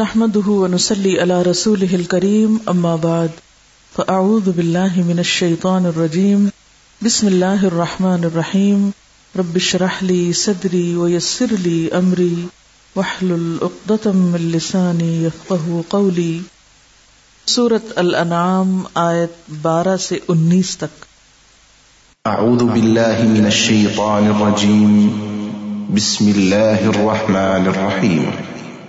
نحمده ونسلي على رسوله الكريم، أما بعد، فأعوذ بالله من الشيطان الرجيم. بسم الله الرحمن الرحيم. رب اشرح لي صدري ويسر لي أمري. واحلل عقدة من لساني يفقه قولي. سورة الانعام، آیت بارہ سے انیس تک. أعوذ بالله من الشيطان الرجيم. بسم الله الرحمن الرحيم.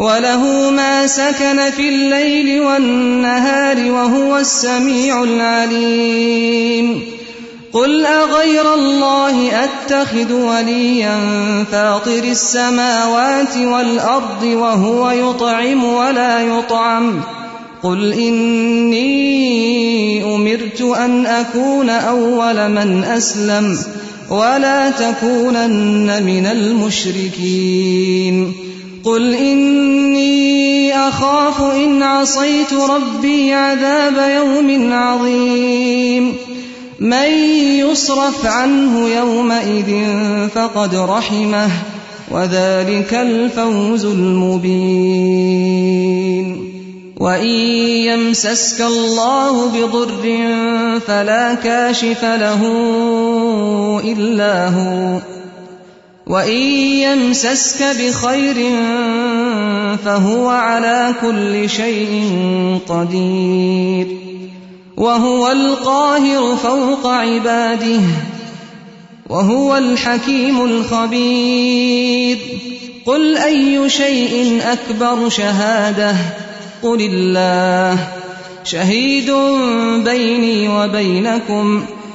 وله ما سكن في الليل والنهار وهو السميع العليم قل أغير الله أتخذ وليا فاطر السماوات والأرض وهو يطعم ولا يطعم قل إني أمرت أن أكون أول من أسلم ولا تكونن من المشركين قل إني أخاف إن عصيت ربي عذاب يوم عظيم. من يصرف عنه يومئذ فقد رحمه، وذلك الفوز المبين. وإن يمسسك الله بضر فلا كاشف له إلا هو. وإن يمسسك بخير فهو على كل شيء قدير وهو القاهر فوق عباده وهو الحكيم الخبير قل أي شيء أكبر شهادة قل الله شهيد بيني وبينكم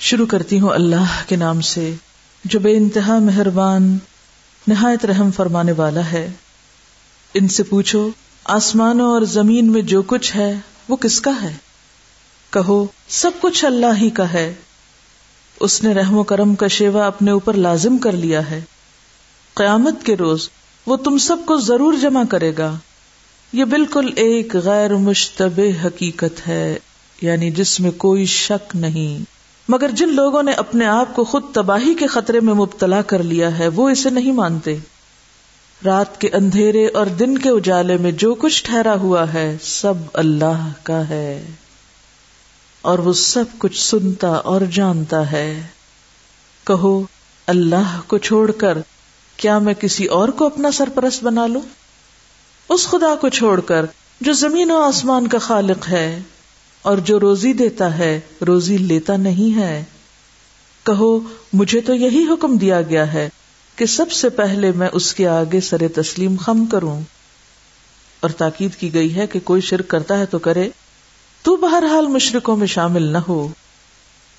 شروع کرتی ہوں اللہ کے نام سے، جو بے انتہا مہربان، نہایت رحم فرمانے والا ہے۔ ان سے پوچھو، آسمانوں اور زمین میں جو کچھ ہے، وہ کس کا ہے؟ کہو، سب کچھ اللہ ہی کا ہے۔ اس نے رحم و کرم کا شیوا اپنے اوپر لازم کر لیا ہے۔ قیامت کے روز وہ تم سب کو ضرور جمع کرے گا۔ یہ بالکل ایک غیر مشتبہ حقیقت ہے یعنی جس میں کوئی شک نہیں۔ مگر جن لوگوں نے اپنے آپ کو خود تباہی کے خطرے میں مبتلا کر لیا ہے، وہ اسے نہیں مانتے۔ رات کے اندھیرے اور دن کے اجالے میں جو کچھ ٹھہرا ہوا ہے، سب اللہ کا ہے۔ اور وہ سب کچھ سنتا اور جانتا ہے۔ کہو، اللہ کو چھوڑ کر کیا میں کسی اور کو اپنا سرپرست بنا لوں؟ اس خدا کو چھوڑ کر جو زمین و آسمان کا خالق ہے اور جو روزی دیتا ہے، روزی لیتا نہیں ہے۔ کہو، مجھے تو یہی حکم دیا گیا ہے کہ سب سے پہلے میں اس کے آگے سر تسلیم خم کروں۔ اور تاکید کی گئی ہے کہ کوئی شرک کرتا ہے تو کرے۔ تو بہرحال مشرقوں میں شامل نہ ہو۔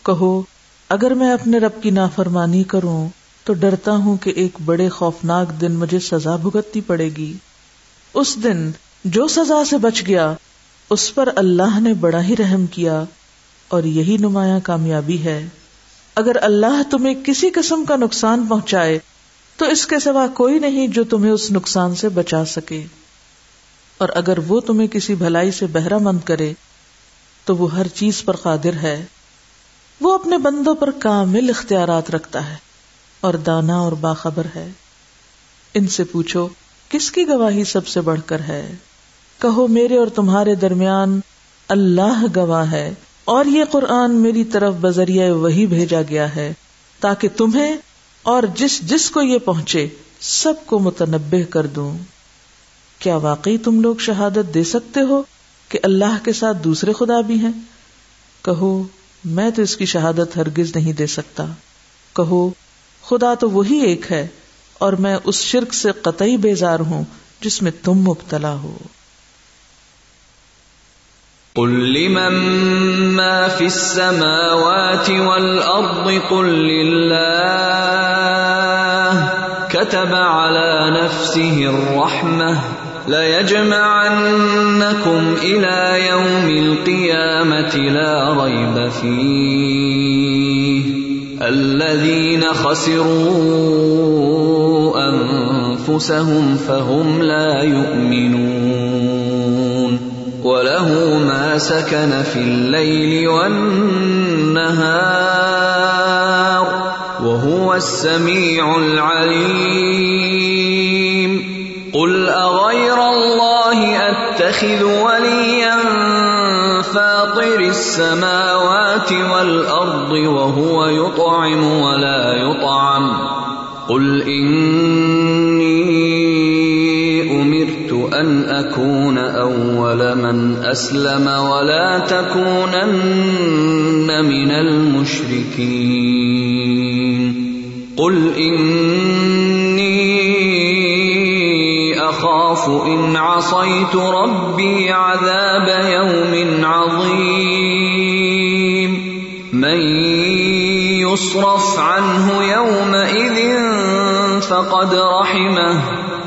کہو، اگر میں اپنے رب کی نافرمانی کروں، تو ڈرتا ہوں کہ ایک بڑے خوفناک دن مجھے سزا بھگتنی پڑے گی۔ اس دن جو سزا سے بچ گیا اس پر اللہ نے بڑا ہی رحم کیا اور یہی نمایاں کامیابی ہے۔ اگر اللہ تمہیں کسی قسم کا نقصان پہنچائے، تو اس کے سوا کوئی نہیں جو تمہیں اس نقصان سے بچا سکے۔ اور اگر وہ تمہیں کسی بھلائی سے بہرا مند کرے، تو وہ ہر چیز پر قادر ہے۔ وہ اپنے بندوں پر کامل اختیارات رکھتا ہے اور دانا اور باخبر ہے۔ ان سے پوچھو، کس کی گواہی سب سے بڑھ کر ہے؟ کہو میرے اور تمہارے درمیان اللہ گواہ ہے اور یہ قرآن میری طرف بذریعہ وہی بھیجا گیا ہے تاکہ تمہیں اور جس جس کو یہ پہنچے سب کو متنبع کر دوں۔ کیا واقعی تم لوگ شہادت دے سکتے ہو کہ اللہ کے ساتھ دوسرے خدا بھی ہیں؟ کہو، میں تو اس کی شہادت ہرگز نہیں دے سکتا۔ کہو، خدا تو وہی ایک ہے اور میں اس شرک سے قطعی بیزار ہوں جس میں تم مبتلا ہو۔ قل لمن ما في السماوات والأرض قل لله كتب على نفسه الرحمة ليجمعنكم إلى يوم القيامة لا ريب فيه الذين خسروا أنفسهم فهم لا يؤمنون وله ما سكن في الليل والنهار وهو السميع العليم قل اغير الله اتخذ وليا فاطر السماوات والارض وهو يطعم ولا يطعم قل اني امرت ان اكون اول من اسلم ولا تكونن من المشركين قل اني اخاف ان عصيت ربي عذاب يوم عظيم من يصرف عنه يومئذ فقد رحمه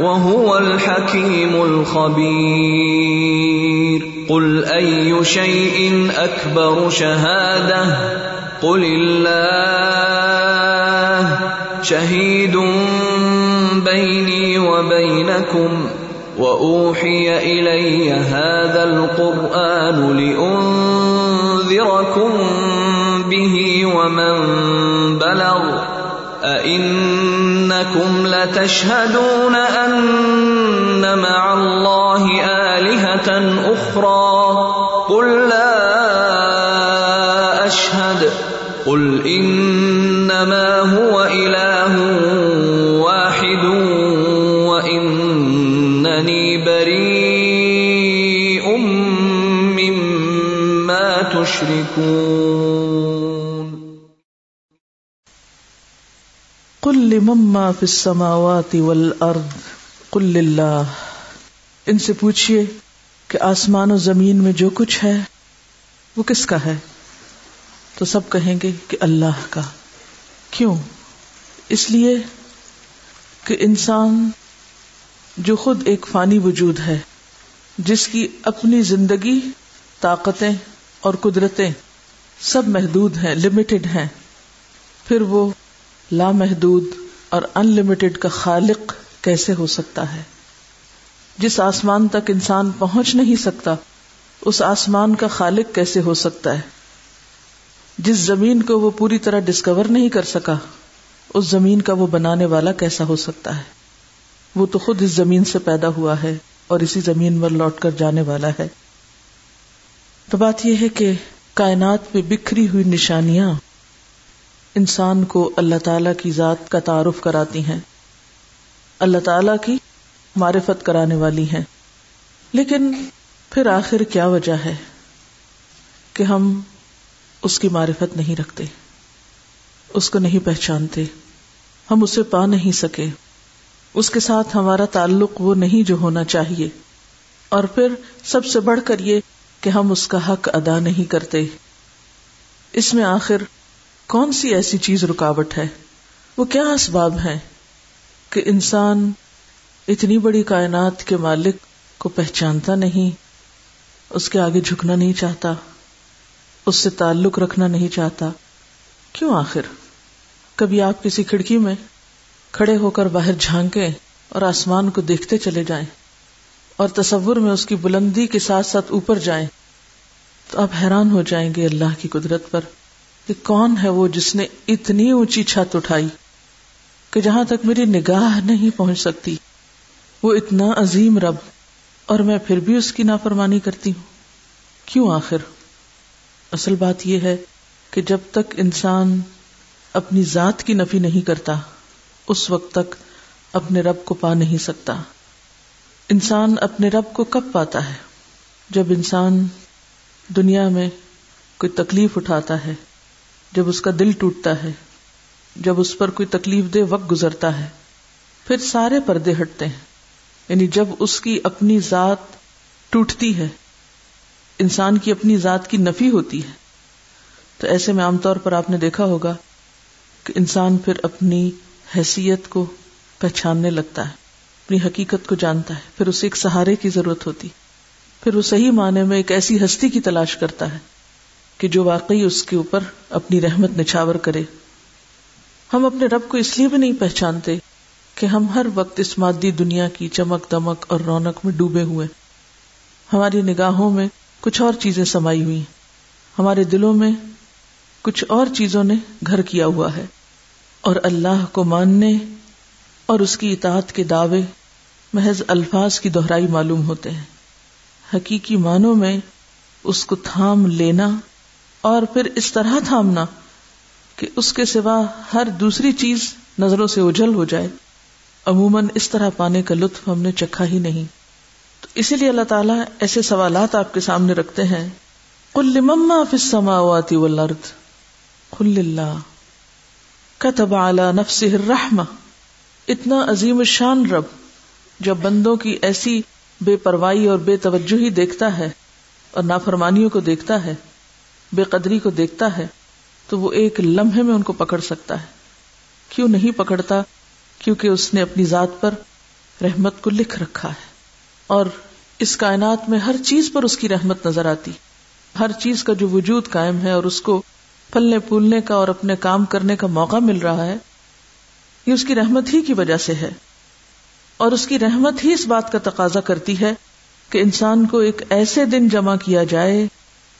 وهو الحكيم الخبير. قل اي شيء اكبر شهاده قل الله. شهيد بيني وبينكم. واوحي الي هذا القران لانذركم به ومن بلغ. أئنكم لتشهدون أن مع الله آلهة أخرى. قل لا أشهد. قل إنما هو إله واحد وإنني بريء مما تشركون. قل لمن ما والارض، قل ان سے پوچھئے کہ آسمان و زمین میں جو کچھ ہے، وہ کس کا ہے؟ تو سب کہیں گے کہ اللہ کا۔ کیوں؟ اس لیے کہ انسان جو خود ایک فانی وجود ہے، جس کی اپنی زندگی، طاقتیں اور قدرتیں سب محدود ہیں لمیٹڈ ہیں، پھر وہ لامحدود اور ان لمیٹڈ کا خالق کیسے ہو سکتا ہے؟ جس آسمان تک انسان پہنچ نہیں سکتا، اس آسمان کا خالق کیسے ہو سکتا ہے؟ جس زمین کو وہ پوری طرح ڈسکور نہیں کر سکا، اس زمین کا وہ بنانے والا کیسا ہو سکتا ہے؟ وہ تو خود اس زمین سے پیدا ہوا ہے اور اسی زمین پر لوٹ کر جانے والا ہے۔ تو بات یہ ہے کہ کائنات میں بکھری ہوئی نشانیاں انسان کو اللہ تعالی کی ذات کا تعارف کراتی ہیں۔ اللہ تعالی کی معرفت کرانے والی ہیں۔ لیکن پھر آخر کیا وجہ ہے کہ ہم اس کی معرفت نہیں رکھتے؟ اس کو نہیں پہچانتے۔ ہم اسے پا نہیں سکے۔ اس کے ساتھ ہمارا تعلق وہ نہیں جو ہونا چاہیے۔ اور پھر سب سے بڑھ کر یہ کہ ہم اس کا حق ادا نہیں کرتے۔ اس میں آخر کون سی ایسی چیز رکاوٹ ہے؟ وہ کیا اسباب ہے کہ انسان اتنی بڑی کائنات کے مالک کو پہچانتا نہیں، اس کے آگے جھکنا نہیں چاہتا، اس سے تعلق رکھنا نہیں چاہتا؟ کیوں آخر؟ کبھی آپ کسی کھڑکی میں کھڑے ہو کر باہر جھانکیں اور آسمان کو دیکھتے چلے جائیں اور تصور میں اس کی بلندی کے ساتھ ساتھ اوپر جائیں، تو آپ حیران ہو جائیں گے اللہ کی قدرت پر۔ کہ کون ہے وہ جس نے اتنی اونچی چھت اٹھائی کہ جہاں تک میری نگاہ نہیں پہنچ سکتی؟ وہ اتنا عظیم رب، اور میں پھر بھی اس کی نافرمانی کرتی ہوں۔ کیوں آخر؟ اصل بات یہ ہے کہ جب تک انسان اپنی ذات کی نفی نہیں کرتا، اس وقت تک اپنے رب کو پا نہیں سکتا۔ انسان اپنے رب کو کب پاتا ہے؟ جب انسان دنیا میں کوئی تکلیف اٹھاتا ہے۔ جب اس کا دل ٹوٹتا ہے، جب اس پر کوئی تکلیف دہ وقت گزرتا ہے، پھر سارے پردے ہٹتے ہیں۔ یعنی جب اس کی اپنی ذات ٹوٹتی ہے، انسان کی اپنی ذات کی نفی ہوتی ہے۔ تو ایسے میں عام طور پر آپ نے دیکھا ہوگا کہ انسان پھر اپنی حیثیت کو پہچاننے لگتا ہے، اپنی حقیقت کو جانتا ہے۔ پھر اسے ایک سہارے کی ضرورت ہوتی۔ پھر وہ صحیح معنی میں ایک ایسی ہستی کی تلاش کرتا ہے۔ کہ جو واقعی اس کے اوپر اپنی رحمت نچھاور کرے۔ ہم اپنے رب کو اس لیے بھی نہیں پہچانتے کہ ہم ہر وقت اس مادی دنیا کی چمک دمک اور رونق میں ڈوبے ہوئے۔ ہماری نگاہوں میں کچھ اور چیزیں سمائی ہوئی ہمارے دلوں میں کچھ اور چیزوں نے گھر کیا ہوا ہے۔ اور اللہ کو ماننے اور اس کی اطاعت کے دعوے محض الفاظ کی دہرائی معلوم ہوتے ہیں۔ حقیقی معنوں میں اس کو تھام لینا اور پھر اس طرح تھامنا کہ اس کے سوا ہر دوسری چیز نظروں سے اجل ہو جائے۔ عموماً اس طرح پانے کا لطف ہم نے چکھا ہی نہیں۔ تو اسی لیے اللہ تعالیٰ ایسے سوالات آپ کے سامنے رکھتے ہیں۔ کل مما فسماواتی ولرد کل اللہ کتب اعلی نفس رحم اتنا عظیم شان رب جب بندوں کی ایسی بے پرواہی اور بے توجہ ہی دیکھتا ہے اور نافرمانیوں کو دیکھتا ہے۔ بے قدری کو دیکھتا ہے، تو وہ ایک لمحے میں ان کو پکڑ سکتا ہے۔ کیوں نہیں پکڑتا؟ کیونکہ اس نے اپنی ذات پر رحمت کو لکھ رکھا ہے۔ اور اس کائنات میں ہر چیز پر اس کی رحمت نظر آتی۔ ہر چیز کا جو وجود قائم ہے اور اس کو پلنے پھولنے کا اور اپنے کام کرنے کا موقع مل رہا ہے، یہ اس کی رحمت ہی کی وجہ سے ہے۔ اور اس کی رحمت ہی اس بات کا تقاضا کرتی ہے کہ انسان کو ایک ایسے دن جمع کیا جائے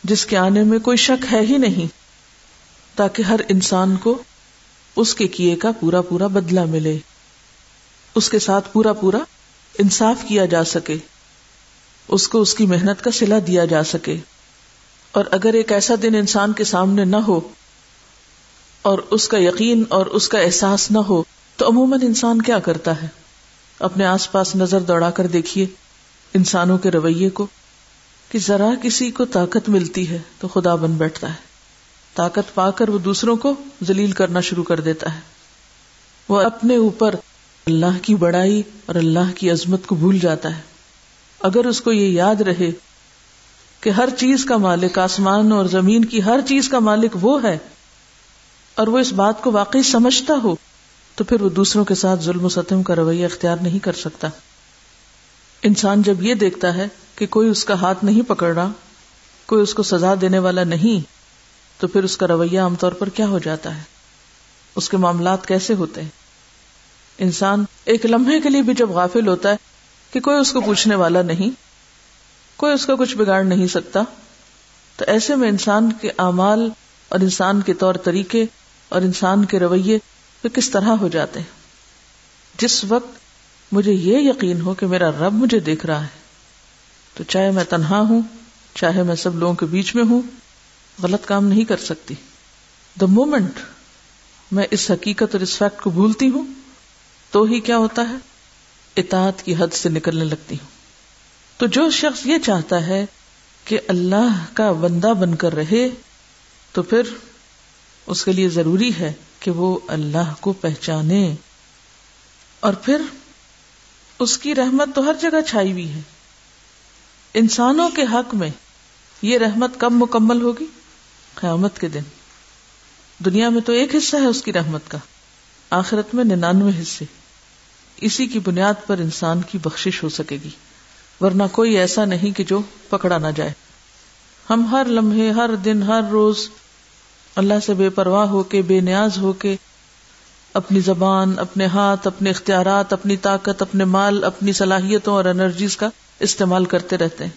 جس کے آنے میں کوئی شک ہے ہی نہیں، تاکہ ہر انسان کو اس کے کیے کا پورا پورا بدلہ ملے۔ اس کے ساتھ پورا پورا انصاف کیا جا سکے۔ اس کو اس کی محنت کا سلا دیا جا سکے۔ اور اگر ایک ایسا دن انسان کے سامنے نہ ہو، اور اس کا یقین اور اس کا احساس نہ ہو، تو عموماً انسان کیا کرتا ہے؟ اپنے آس پاس نظر دوڑا کر دیکھیے انسانوں کے رویے کو۔ کہ ذرا کسی کو طاقت ملتی ہے تو خدا بن بیٹھتا ہے۔ طاقت پا کر وہ دوسروں کو ذلیل کرنا شروع کر دیتا ہے۔ وہ اپنے اوپر اللہ کی بڑائی اور اللہ کی عظمت کو بھول جاتا ہے۔ اگر اس کو یہ یاد رہے کہ ہر چیز کا مالک آسمان اور زمین کی ہر چیز کا مالک وہ ہے اور وہ اس بات کو واقعی سمجھتا ہو، تو پھر وہ دوسروں کے ساتھ ظلم و ستم کا رویہ اختیار نہیں کر سکتا۔ انسان جب یہ دیکھتا ہے کہ کوئی اس کا ہاتھ نہیں پکڑ رہا کوئی اس کو سزا دینے والا نہیں، تو پھر اس کا رویہ عام طور پر کیا ہو جاتا ہے؟ اس کے معاملات کیسے ہوتے ہیں؟ انسان ایک لمحے کے لیے بھی جب غافل ہوتا ہے کہ کوئی اس کو پوچھنے والا نہیں، کوئی اس کا کچھ بگاڑ نہیں سکتا، تو ایسے میں انسان کے اعمال اور انسان کے طور طریقے اور انسان کے رویے کس طرح ہو جاتے ہیں؟ جس وقت مجھے یہ یقین ہو کہ میرا رب مجھے دیکھ رہا ہے۔ تو چاہے میں تنہا ہوں، چاہے میں سب لوگوں کے بیچ میں ہوں، غلط کام نہیں کر سکتی۔ دا مومنٹ میں اس حقیقت اور اس فیکٹ کو بھولتی ہوں، تو ہی کیا ہوتا ہے؟ اطاعت کی حد سے نکلنے لگتی ہوں۔ تو جو شخص یہ چاہتا ہے کہ اللہ کا بندہ بن کر رہے، تو پھر اس کے لیے ضروری ہے کہ وہ اللہ کو پہچانے۔ اور پھر اس کی رحمت تو ہر جگہ چھائی ہوئی ہے۔ انسانوں کے حق میں یہ رحمت کب مکمل ہوگی؟ قیامت کے دن۔ دنیا میں تو ایک حصہ ہے اس کی رحمت کا، آخرت میں ننانوے حصے۔ اسی کی بنیاد پر انسان کی بخشش ہو سکے گی، ورنہ کوئی ایسا نہیں کہ جو پکڑا نہ جائے۔ ہم ہر لمحے، ہر دن، ہر روز اللہ سے بے پرواہ ہو کے، بے نیاز ہو کے اپنی زبان، اپنے ہاتھ، اپنے اختیارات، اپنی طاقت، اپنے مال، اپنی صلاحیتوں اور انرجیز کا استعمال کرتے رہتے ہیں۔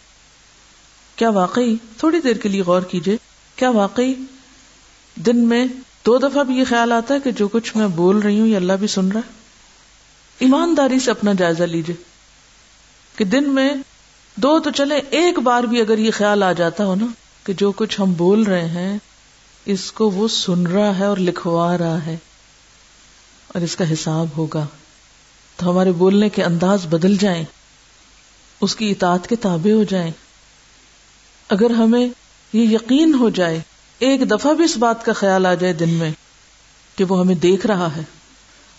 کیا واقعی؟ تھوڑی دیر کے لیے غور کیجیے کیا واقعی؟ دن میں دو دفعہ بھی یہ خیال آتا ہے کہ جو کچھ میں بول رہی ہوں یہ اللہ بھی سن رہا ہے۔ ایمانداری سے اپنا جائزہ لیجیے کہ دن میں دو تو چلے، ایک بار بھی اگر یہ خیال آ جاتا ہو نا کہ جو کچھ ہم بول رہے ہیں، اس کو وہ سن رہا ہے اور لکھوا رہا ہے۔ اور اس کا حساب ہوگا۔ تو ہمارے بولنے کے انداز بدل جائیں۔ اس کی اطاعت کے تابع ہو جائیں۔ اگر ہمیں یہ یقین ہو جائے، ایک دفعہ بھی اس بات کا خیال آ جائے دن میں کہ وہ ہمیں دیکھ رہا ہے،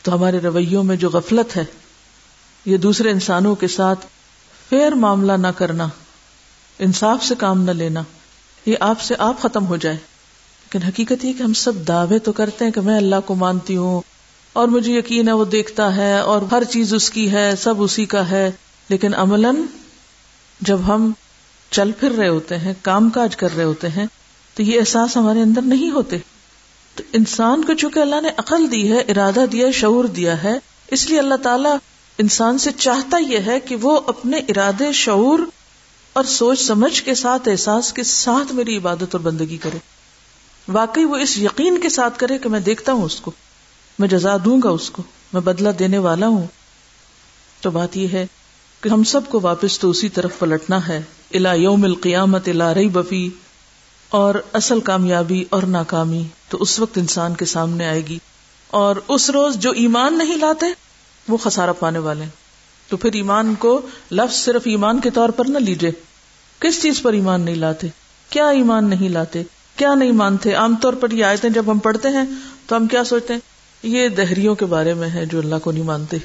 تو ہمارے رویوں میں جو غفلت ہے، یہ دوسرے انسانوں کے ساتھ فیر معاملہ نہ کرنا، انصاف سے کام نہ لینا، یہ آپ سے آپ ختم ہو جائے۔ لیکن حقیقت یہ کہ ہم سب دعوے تو کرتے ہیں کہ میں اللہ کو مانتی ہوں اور مجھے یقین ہے وہ دیکھتا ہے اور ہر چیز اس کی ہے، سب اسی کا ہے۔ لیکن عمل جب ہم چل پھر رہے ہوتے ہیں، کام کاج کر رہے ہوتے ہیں، تو یہ احساس ہمارے اندر نہیں ہوتے۔ تو انسان کو چونکہ اللہ نے عقل دی ہے، ارادہ دیا ہے، شعور دیا ہے، اس لیے اللہ تعالیٰ انسان سے چاہتا یہ ہے کہ وہ اپنے ارادے، شعور اور سوچ سمجھ کے ساتھ، احساس کے ساتھ میری عبادت اور بندگی کرے۔ واقعی وہ اس یقین کے ساتھ کرے کہ میں دیکھتا ہوں اس کو۔ میں جزا دوں گا اس کو۔ میں بدلہ دینے والا ہوں۔ تو بات یہ ہے کہ ہم سب کو واپس تو اسی طرف پلٹنا ہے الا یوم القیامت الا رئی بفی اور اصل کامیابی اور ناکامی تو اس وقت انسان کے سامنے آئے گی۔ اور اس روز جو ایمان نہیں لاتے، وہ خسارہ پانے والے تو پھر ایمان کو لفظ صرف ایمان کے طور پر نہ لیجیے کس چیز پر ایمان نہیں لاتے؟ کیا ایمان نہیں لاتے؟ کیا نہیں مانتے؟ عام طور پر یہ آئے جب ہم پڑھتے ہیں تو ہم کیا سوچتے ہیں؟ یہ دہریوں کے بارے میں ہے جو اللہ کو نہیں مانتے۔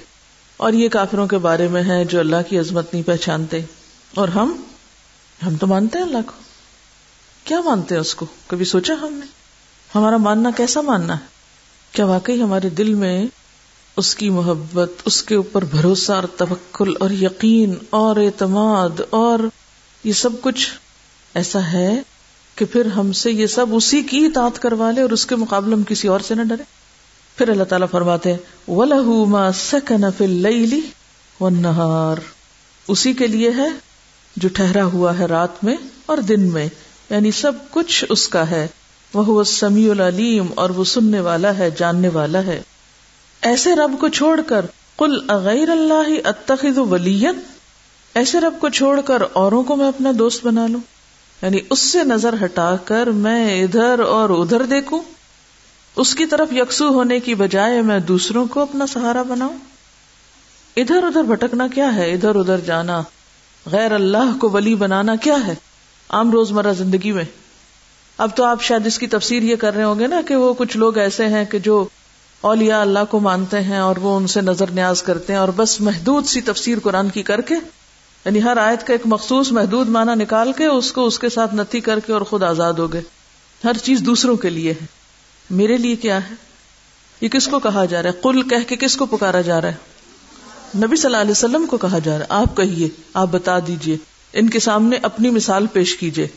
اور یہ کافروں کے بارے میں ہے جو اللہ کی عظمت نہیں پہچانتے۔ اور ہم؟ ہم تو مانتے ہیں اللہ کو۔ کیا مانتے ہیں اس کو؟ کبھی سوچا ہم نے؟ ہمارا ماننا کیسا ماننا ہے؟ کیا واقعی ہمارے دل میں اس کی محبت، اس کے اوپر بھروسہ اور توکل اور یقین اور اعتماد اور یہ سب کچھ ایسا ہے کہ پھر ہم سے یہ سب اسی کی اطاعت کروا لے اور اس کے مقابلے ہم کسی اور سے نہ ڈرے؟ پھر اللہ تعالیٰ فرماتے اسی کے لیے ہے جو ٹھہرا ہوا ہے رات میں اور دن میں یعنی سب کچھ اس کا ہے۔ وہ سمیع العلیم اور وہ سننے والا ہے، جاننے والا ہے۔ ایسے رب کو چھوڑ کر کل اغیر اللہ اتخذ ولیت ایسے رب کو چھوڑ کر اوروں کو میں اپنا دوست بنا لوں؟ یعنی اس سے نظر ہٹا کر میں ادھر اور ادھر دیکھوں؟ اس کی طرف یکسو ہونے کی بجائے میں دوسروں کو اپنا سہارا بناؤں؟ ادھر ادھر بھٹکنا کیا ہے؟ ادھر ادھر جانا، غیر اللہ کو ولی بنانا کیا ہے؟ عام روزمرہ زندگی میں۔ اب تو آپ شاید اس کی تفسیر یہ کر رہے ہوں گے نا کہ وہ کچھ لوگ ایسے ہیں کہ جو اولیاء اللہ کو مانتے ہیں اور وہ ان سے نظر نیاز کرتے ہیں اور بس محدود سی تفسیر قرآن کی کر کے یعنی ہر آیت کا ایک مخصوص محدود معنی نکال کے اس کو اس کے ساتھ نتی کر کے اور خود آزاد ہو گئے۔ ہر چیز دوسروں کے لیے ہے۔ میرے لیے کیا ہے؟ یہ کس کو کہا جا رہا ہے؟ کل کہہ کے کس کو پکارا جا رہا ہے؟ نبی صلی اللہ علیہ وسلم کو کہا جا رہا ہے۔ آپ کہیے، آپ بتا دیجیے۔ ان کے سامنے اپنی مثال پیش کیجیے۔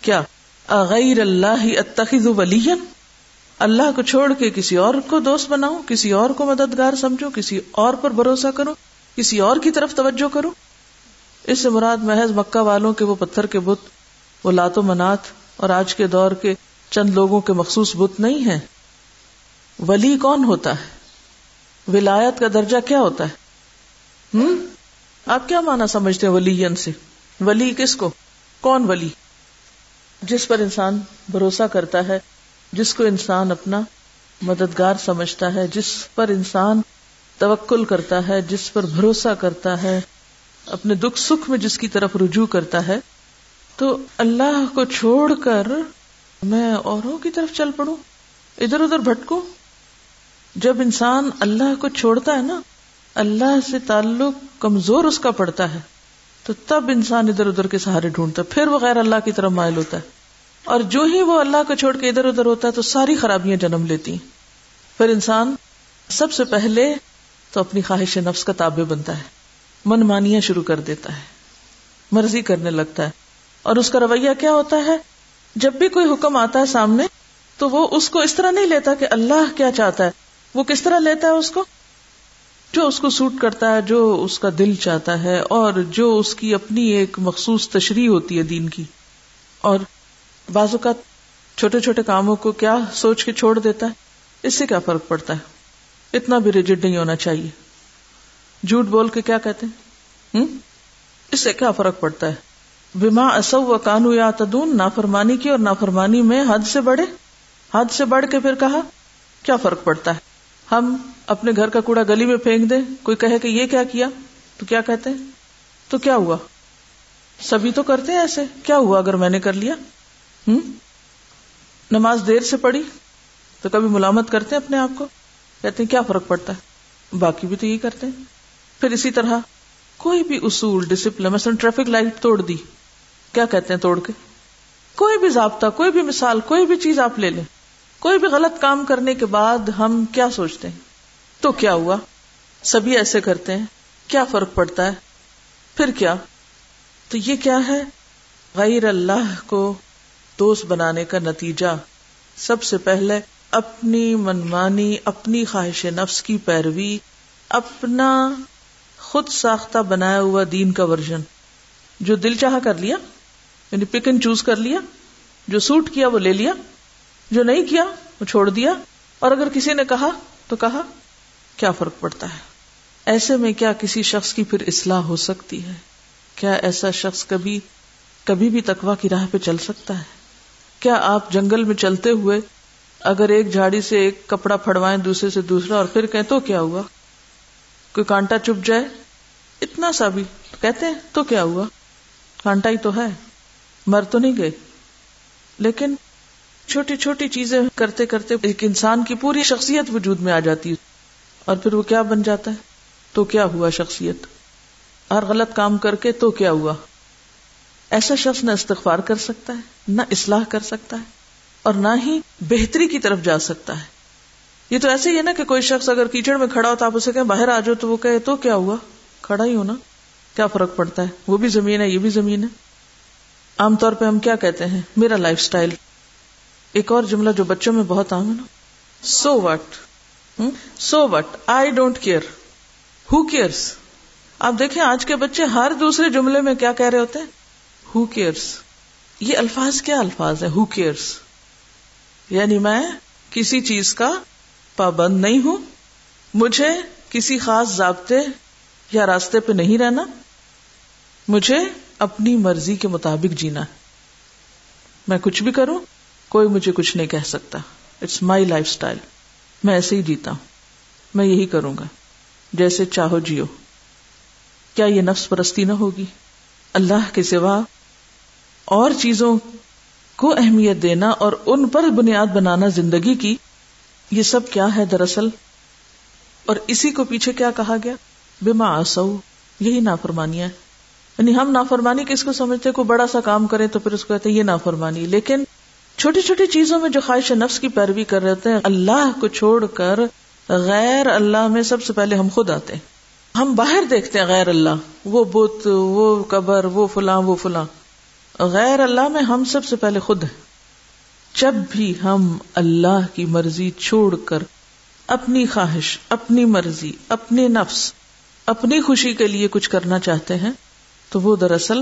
کیا؟ اغیر اللہ اتخذ ولیا؟ اللہ کو چھوڑ کے کسی اور کو دوست بناؤں؟ کسی اور کو مددگار سمجھو کسی اور پر بھروسہ کرو کسی اور کی طرف توجہ کرو اس سے مراد محض مکہ والوں کے وہ پتھر کے بت، وہ لاتو منات اور آج کے دور کے چند لوگوں کے مخصوص بت نہیں ہیں۔ ولی کون ہوتا ہے؟ ولایت کا درجہ کیا ہوتا ہے؟ ہم؟ آپ کیا مانا سمجھتے ہیں ولی سے؟ ولی کس کو؟ کون ولی؟ جس پر انسان بھروسہ کرتا ہے، جس کو انسان اپنا مددگار سمجھتا ہے، جس پر انسان توکل کرتا ہے، جس پر بھروسہ کرتا ہے، اپنے دکھ سکھ میں جس کی طرف رجوع کرتا ہے، تو اللہ کو چھوڑ کر میں اوروں کی طرف چل پڑوں، ادھر ادھر بھٹکوں۔ جب انسان اللہ کو چھوڑتا ہے نا، اللہ سے تعلق کمزور اس کا پڑتا ہے، تو تب انسان ادھر ادھر کے سہارے ڈھونڈتا ہے، پھر وہ غیر اللہ کی طرف مائل ہوتا ہے۔ اور جو ہی وہ اللہ کو چھوڑ کے ادھر ادھر ہوتا ہے، تو ساری خرابیاں جنم لیتی ہیں۔ پھر انسان سب سے پہلے تو اپنی خواہش نفس کا تابع بنتا ہے، من مانیاں شروع کر دیتا ہے، مرضی کرنے لگتا ہے۔ اور اس کا رویہ کیا ہوتا ہے؟ جب بھی کوئی حکم آتا ہے سامنے، تو وہ اس کو اس طرح نہیں لیتا کہ اللہ کیا چاہتا ہے۔ وہ کس طرح لیتا ہے اس کو؟ جو اس کو سوٹ کرتا ہے، جو اس کا دل چاہتا ہے، اور جو اس کی اپنی ایک مخصوص تشریح ہوتی ہے دین کی۔ اور بعض اوقات چھوٹے چھوٹے کاموں کو کیا سوچ کے چھوڑ دیتا ہے؟ اس سے کیا فرق پڑتا ہے؟ اتنا بھی ریجڈ نہیں ہونا چاہیے۔ جھوٹ بول کے کیا کہتے ہیں؟ اس سے کیا فرق پڑتا ہے؟ بیما اصو و کانو یا تدون نافرمانی کی اور نافرمانی میں حد سے بڑھے۔ حد سے بڑھ کے پھر کہا، کیا فرق پڑتا ہے؟ ہم اپنے گھر کا کوڑا گلی میں پھینک دیں، کوئی کہے کہ یہ کیا کیا؟ تو کیا کہتے ہیں؟ تو کیا ہوا؟ سبھی تو کرتے ہیں ایسے، کیا ہوا اگر میں نے کر لیا؟ ہوں نماز دیر سے پڑھی، تو کبھی ملامت کرتے ہیں اپنے آپ کو؟ کہتے ہیں، کیا فرق پڑتا ہے؟ باقی بھی تو یہی کرتے ہیں۔ پھر اسی طرح، کوئی بھی اصول ڈسپلن مثلا ٹریفک لائٹ توڑ دی۔ کیا کہتے ہیں توڑ کے؟ کوئی بھی ضابطہ، کوئی بھی مثال، کوئی بھی چیز آپ لے لیں۔ کوئی بھی غلط کام کرنے کے بعد ہم کیا سوچتے ہیں؟ تو کیا ہوا؟ سبھی ایسے کرتے ہیں۔ کیا فرق پڑتا ہے؟ پھر کیا؟ تو یہ کیا ہے؟ غیر اللہ کو دوست بنانے کا نتیجہ۔ سب سے پہلے اپنی منمانی، اپنی خواہش نفس کی پیروی، اپنا خود ساختہ بنایا ہوا دین کا ورژن۔ جو دل چاہ کر لیا۔ یعنی پک اینڈ چوز کر لیا، جو سوٹ کیا وہ لے لیا، جو نہیں کیا وہ چھوڑ دیا، اور اگر کسی نے کہا تو کہا، کیا فرق پڑتا ہے؟ ایسے میں کیا کسی شخص کی پھر اصلاح ہو سکتی ہے؟ کیا ایسا شخص کبھی کبھی بھی تکوا کی راہ پہ چل سکتا ہے؟ کیا آپ جنگل میں چلتے ہوئے اگر ایک جھاڑی سے ایک کپڑا پھڑوائیں دوسرے سے دوسرا اور پھر کہیں تو کیا ہوا؟ کوئی کانٹا چپ جائے؟ اتنا سا بھی کہتے ہیں تو کیا ہوا؟ کانٹا ہی تو ہے۔ مر تو نہیں گئے۔ لیکن چھوٹی چھوٹی چیزیں کرتے کرتے ایک انسان کی پوری شخصیت وجود میں آ جاتی ہے۔ اور پھر وہ کیا بن جاتا ہے؟ تو کیا ہوا شخصیت؟ اور غلط کام کر کے تو کیا ہوا؟ ایسا شخص نہ استغفار کر سکتا ہے، نہ اصلاح کر سکتا ہے، اور نہ ہی بہتری کی طرف جا سکتا ہے۔ یہ تو ایسے ہی ہے نا کہ کوئی شخص اگر کیچڑ میں کھڑا ہو تو آپ اسے کہیں، باہر آ جاؤ تو وہ کہے، تو کیا ہوا؟ کھڑا ہی ہونا۔ کیا فرق پڑتا ہے؟ وہ بھی زمین ہے، یہ بھی زمین ہے۔ عام طور پہ ہم کیا کہتے ہیں؟ میرا لائف اسٹائل ایک اور جملہ جو بچوں میں بہت عام ہے نا۔ So what so what I don't care who cares آپ دیکھیں آج کے بچے ہر دوسرے جملے میں کیا کہہ رہے ہوتے ہیں؟ ہو کیئرس یہ الفاظ کیا الفاظ ہے ہو کیئرس یعنی میں کسی چیز کا پابند نہیں ہوں۔ مجھے کسی خاص ضابطے یا راستے پہ نہیں رہنا۔ مجھے اپنی مرضی کے مطابق جینا ہے۔ میں کچھ بھی کروں، کوئی مجھے کچھ نہیں کہہ سکتا۔ اٹس مائی لائف اسٹائل میں ایسے ہی جیتا ہوں۔ میں یہی کروں گا۔ جیسے چاہو جیو۔ کیا یہ نفس پرستی نہ ہوگی؟ اللہ کے سوا اور چیزوں کو اہمیت دینا اور ان پر بنیاد بنانا زندگی کی یہ سب کیا ہے دراصل؟ اور اسی کو پیچھے کیا کہا گیا؟ بما آسو یہی نافرمانیاں یعنی ہم نافرمانی کس کو سمجھتے کو بڑا سا کام کرے تو پھر اس کو کہتے ہیں، یہ نافرمانی۔ لیکن چھوٹی چھوٹی چیزوں میں جو خواہش نفس کی پیروی کر رہے ہوتے ہیں، اللہ کو چھوڑ کر غیر اللہ میں سب سے پہلے ہم خود آتے ہیں۔ ہم باہر دیکھتے ہیں غیر اللہ، وہ بت، وہ قبر، وہ فلاں وہ فلاں۔ غیر اللہ میں ہم سب سے پہلے خود ہیں۔ جب بھی ہم اللہ کی مرضی چھوڑ کر اپنی خواہش، اپنی مرضی، اپنے نفس، اپنی خوشی کے لیے کچھ کرنا چاہتے ہیں تو وہ دراصل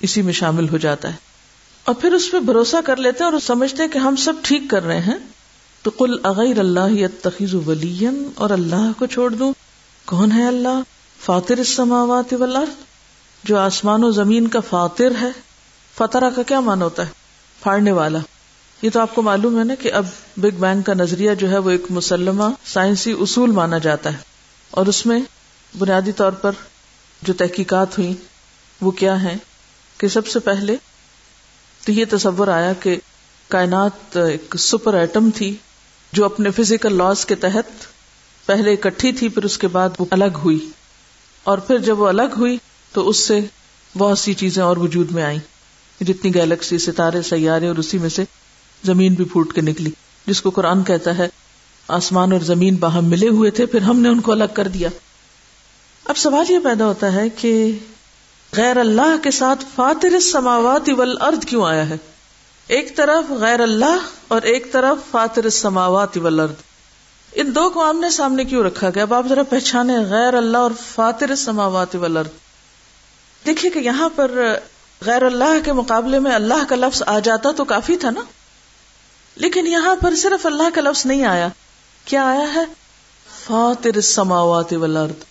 اسی میں شامل ہو جاتا ہے۔ اور پھر اس پہ بھروسہ کر لیتے ہیں اور سمجھتے ہیں کہ ہم سب ٹھیک کر رہے ہیں۔ تو کل اغیر اللہ تخیز ولی اور اللہ کو چھوڑ دوں۔ کون ہے اللہ؟ فاتر السماوات والارض۔ جو آسمان و زمین کا فاتر ہے۔ فترہ کا کیا مان ہوتا ہے؟ پھاڑنے والا۔ یہ تو آپ کو معلوم ہے نا کہ اب بگ بینگ کا نظریہ جو ہے وہ ایک مسلمہ سائنسی اصول مانا جاتا ہے۔ اور اس میں بنیادی طور پر جو تحقیقات ہوئی وہ کیا ہے کہ سب سے پہلے تو یہ تصور آیا کہ کائنات ایک سپر ایٹم تھی جو اپنے فزیکل لاس کے تحت پہلے اکٹھی تھی، پھر اس کے بعد وہ الگ ہوئی۔ اور پھر جب وہ الگ ہوئی تو اس سے بہت سی چیزیں اور وجود میں آئیں۔ جتنی گیلیکسی، ستارے، سیارے اور اسی میں سے زمین بھی پھوٹ کے نکلی، جس کو قرآن کہتا ہے، آسمان اور زمین باہم ملے ہوئے تھے، پھر ہم نے ان کو الگ کر دیا۔ اب سوال یہ پیدا ہوتا ہے کہ غیر اللہ کے ساتھ فاتر السماوات والارض کیوں آیا ہے؟ ایک طرف غیر اللہ اور ایک طرف فاتر السماوات والارض۔ ان دو کو آمنے سامنے کیوں رکھا گیا؟ اب آپ ذرا پہچانے غیر اللہ اور فاتر السماوات والارض۔ دیکھیے کہ یہاں پر غیر اللہ کے مقابلے میں اللہ کا لفظ آ جاتا تو کافی تھا نا؟ لیکن یہاں پر صرف اللہ کا لفظ نہیں آیا۔ کیا آیا ہے؟ فاتر السماوات والارض۔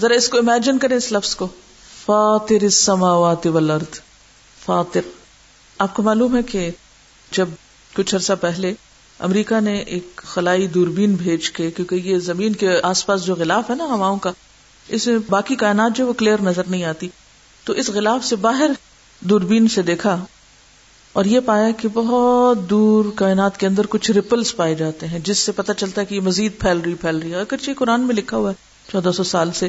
ذرا اس کو امیجن کریں اس لفظ کو۔ فاتر السماوات والارض۔ فاتر آپ کو معلوم ہے کہ جب کچھ عرصہ پہلے امریکہ نے ایک خلائی دوربین بھیج کے، کیونکہ یہ زمین کے آس پاس جو غلاف ہے نا ہواؤں کا، اس میں باقی کائنات جو وہ کلیئر نظر نہیں آتی۔ تو اس غلاف سے باہر دوربین سے دیکھا اور یہ پایا کہ بہت دور کائنات کے اندر کچھ ریپلس پائے جاتے ہیں، جس سے پتا چلتا ہے کہ یہ مزید پھیل رہی پھیل رہی ہے۔ اگرچہ قرآن میں لکھا ہوا ہے چودہ سو سال سے۔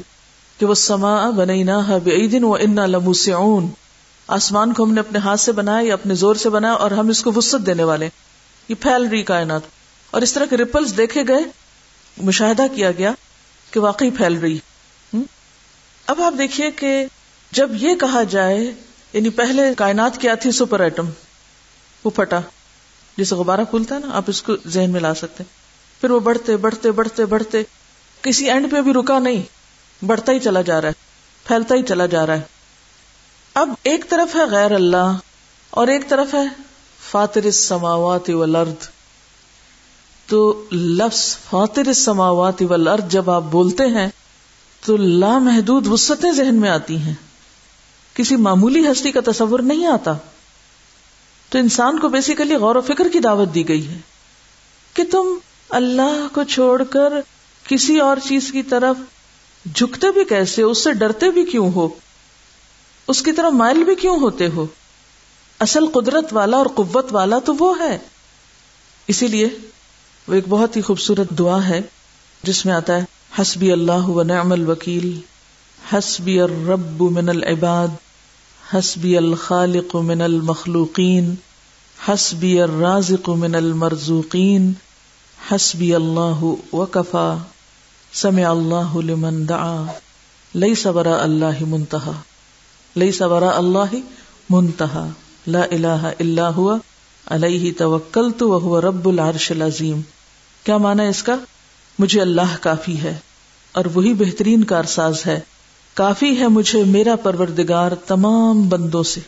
کہ وہ سما بنینا دن و انا لموس آسمان کو ہم نے اپنے ہاتھ سے بنایا، یا اپنے زور سے بنایا، اور ہم اس کو وسط دینے والے یہ پھیل رہی کائنات۔ اور اس طرح کے ریپلس دیکھے گئے، مشاہدہ کیا گیا کہ واقعی پھیل رہی۔ اب آپ دیکھیے کہ جب یہ کہا جائے یعنی پہلے کائنات کیا تھی سپر ایٹم، وہ پھٹا۔ جسے غبارہ پھولتا ہے نا، آپ اس کو ذہن میں لا سکتے پھر وہ بڑھتے بڑھتے بڑھتے بڑھتے، کسی اینڈ پہ بھی رکا نہیں۔ بڑھتا ہی چلا جا رہا ہے، پھیلتا ہی چلا جا رہا ہے۔ اب ایک طرف ہے غیر اللہ اور ایک طرف ہے فاتر السماوات والارض۔ تو لفظ فاتر السماوات والارض جب آپ بولتے ہیں، تو لامحدود وسطیں ذہن میں آتی ہیں۔ کسی معمولی ہستی کا تصور نہیں آتا۔ تو انسان کو بیسیکلی غور و فکر کی دعوت دی گئی ہے کہ تم اللہ کو چھوڑ کر کسی اور چیز کی طرف جھکتے بھی کیسے اس سے ڈرتے بھی کیوں ہو؟ اس کی طرف مائل بھی کیوں ہوتے ہو؟ اصل قدرت والا اور قوت والا تو وہ ہے۔ اسی لیے وہ ایک بہت ہی خوبصورت دعا ہے، جس میں آتا ہے، حسبی اللہ و نعم الوکیل، حسبی الرب من العباد، حسبی الخالق من المخلوقین، حسبی الرازق من المرزوقین، حسبی اللہ وکفا۔ سمع اللہ لمن دعا، لیس برا اللہ منتہا۔ لیس برا اللہ منتہا۔ لا الہ الا ہوا، علیہ توکلت وہو رب العرش العظیم۔ کیا معنی اس کا؟ مجھے اللہ کافی ہے اور وہی بہترین کارساز ہے۔ کافی ہے مجھے میرا پروردگار تمام بندوں سے۔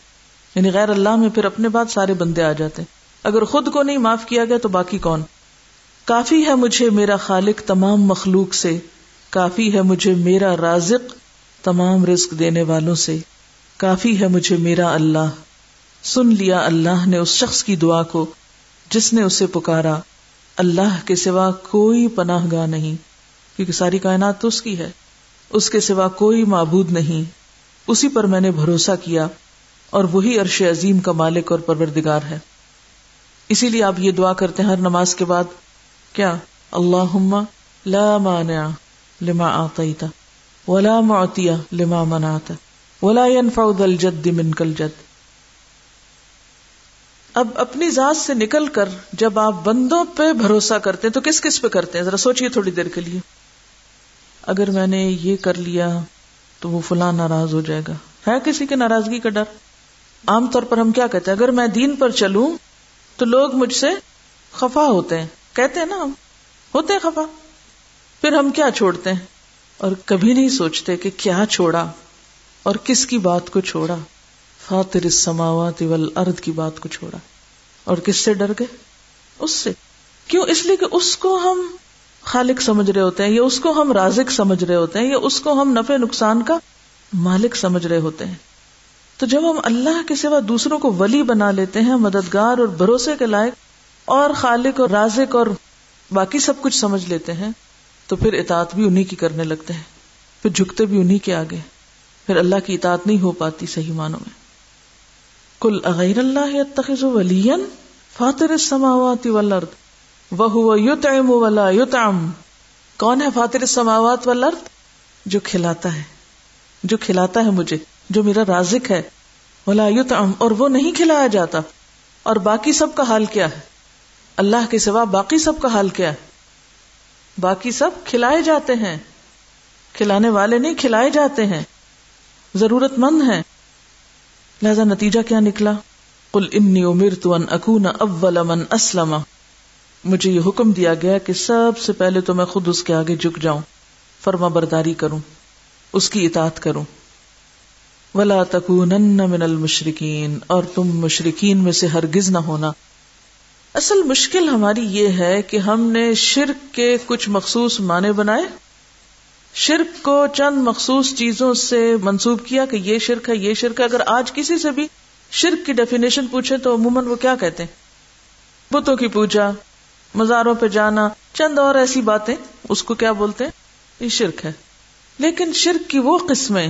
یعنی غیر اللہ میں پھر اپنے بعد سارے بندے آ جاتے۔ ہیں اگر خود کو نہیں معاف کیا گیا تو باقی کون؟ کافی ہے مجھے میرا خالق تمام مخلوق سے، کافی ہے مجھے میرا رازق تمام رزق دینے والوں سے، کافی ہے مجھے میرا اللہ۔ سن لیا، اللہ نے اس شخص کی دعا کو، جس نے اسے پکارا۔ اللہ کے سوا کوئی پناہ گاہ نہیں، کیونکہ ساری کائنات تو اس کی ہے۔ اس کے سوا کوئی معبود نہیں۔ اسی پر میں نے بھروسہ کیا، اور وہی عرش عظیم کا مالک اور پروردگار ہے۔ اسی لیے آپ یہ دعا کرتے ہیں ہر نماز کے بعد کیا؟ اللہ لا مانع لما آتا ولا معطیہ لما مناتا ولا ينفع ذا الجد منك الجد اب اپنی ذات سے نکل کر جب آپ بندوں پہ بھروسہ کرتے ہیں تو کس کس پہ کرتے ہیں؟ ذرا سوچئے تھوڑی دیر کے لیے۔ اگر میں نے یہ کر لیا تو وہ فلاں ناراض ہو جائے گا۔ ہے کسی کے ناراضگی کا ڈر؟ عام طور پر ہم کیا کہتے ہیں؟ اگر میں دین پر چلوں تو لوگ مجھ سے خفا ہوتے ہیں۔ کہتے ہیں نا ہم، ہوتے ہیں خفا۔ پھر ہم کیا چھوڑتے ہیں؟ اور کبھی نہیں سوچتے کہ کیا چھوڑا اور کس کی بات کو چھوڑا۔ فاتر السماوات والارض کی بات کو چھوڑا۔ اور کس سے ڈر گئے؟ اس سے۔ کیوں؟ اس لیے کہ اس کو ہم خالق سمجھ رہے ہوتے ہیں یا اس کو ہم رازق سمجھ رہے ہوتے ہیں یا اس کو ہم نفع نقصان کا مالک سمجھ رہے ہوتے ہیں۔ تو جب ہم اللہ کے سوا دوسروں کو ولی بنا لیتے ہیں، مددگار اور بھروسے کے لائق اور خالق اور رازق اور باقی سب کچھ سمجھ لیتے ہیں، تو پھر اطاعت بھی انہیں کی کرنے لگتے ہیں۔ پھر جھکتے بھی انہیں کے آگے۔ پھر اللہ کی اطاعت نہیں ہو پاتی صحیح معنوں میں۔ کل اغیر اللہ ولین فاتر السماوات والارض وہ یوتم ولا یوتم کون ہے فاتر سماوات والارض؟ جو کھلاتا ہے۔ جو کھلاتا ہے مجھے، جو میرا رازق ہے۔ ولا یوتم اور وہ نہیں کھلایا جاتا۔ اور باقی سب کا حال کیا ہے؟ اللہ کے سوا باقی سب کا حال کیا ہے؟ باقی سب کھلائے جاتے ہیں۔ کھلانے والے نہیں، کھلائے جاتے ہیں۔ ضرورت مند ہیں۔ لہذا نتیجہ کیا نکلا؟ کل انی ان اکون اول من اسلم۔ مجھے یہ حکم دیا گیا کہ سب سے پہلے تو میں خود اس کے آگے جھک جاؤں، فرما برداری کروں، اس کی اطاعت کروں۔ ولا تکونن من المشرقین اور تم مشرقین میں سے ہرگز نہ ہونا۔ اصل مشکل ہماری یہ ہے کہ ہم نے شرک کے کچھ مخصوص معنی بنائے۔ شرک کو چند مخصوص چیزوں سے منسوب کیا کہ یہ شرک ہے، یہ شرک ہے۔ اگر آج کسی سے بھی شرک کی ڈیفینیشن پوچھے تو عموماً وہ کیا کہتے ہیں؟ بتوں کی پوجا، مزاروں پہ جانا، چند اور ایسی باتیں، اس کو کیا بولتے ہیں؟ یہ شرک ہے۔ لیکن شرک کی وہ قسمیں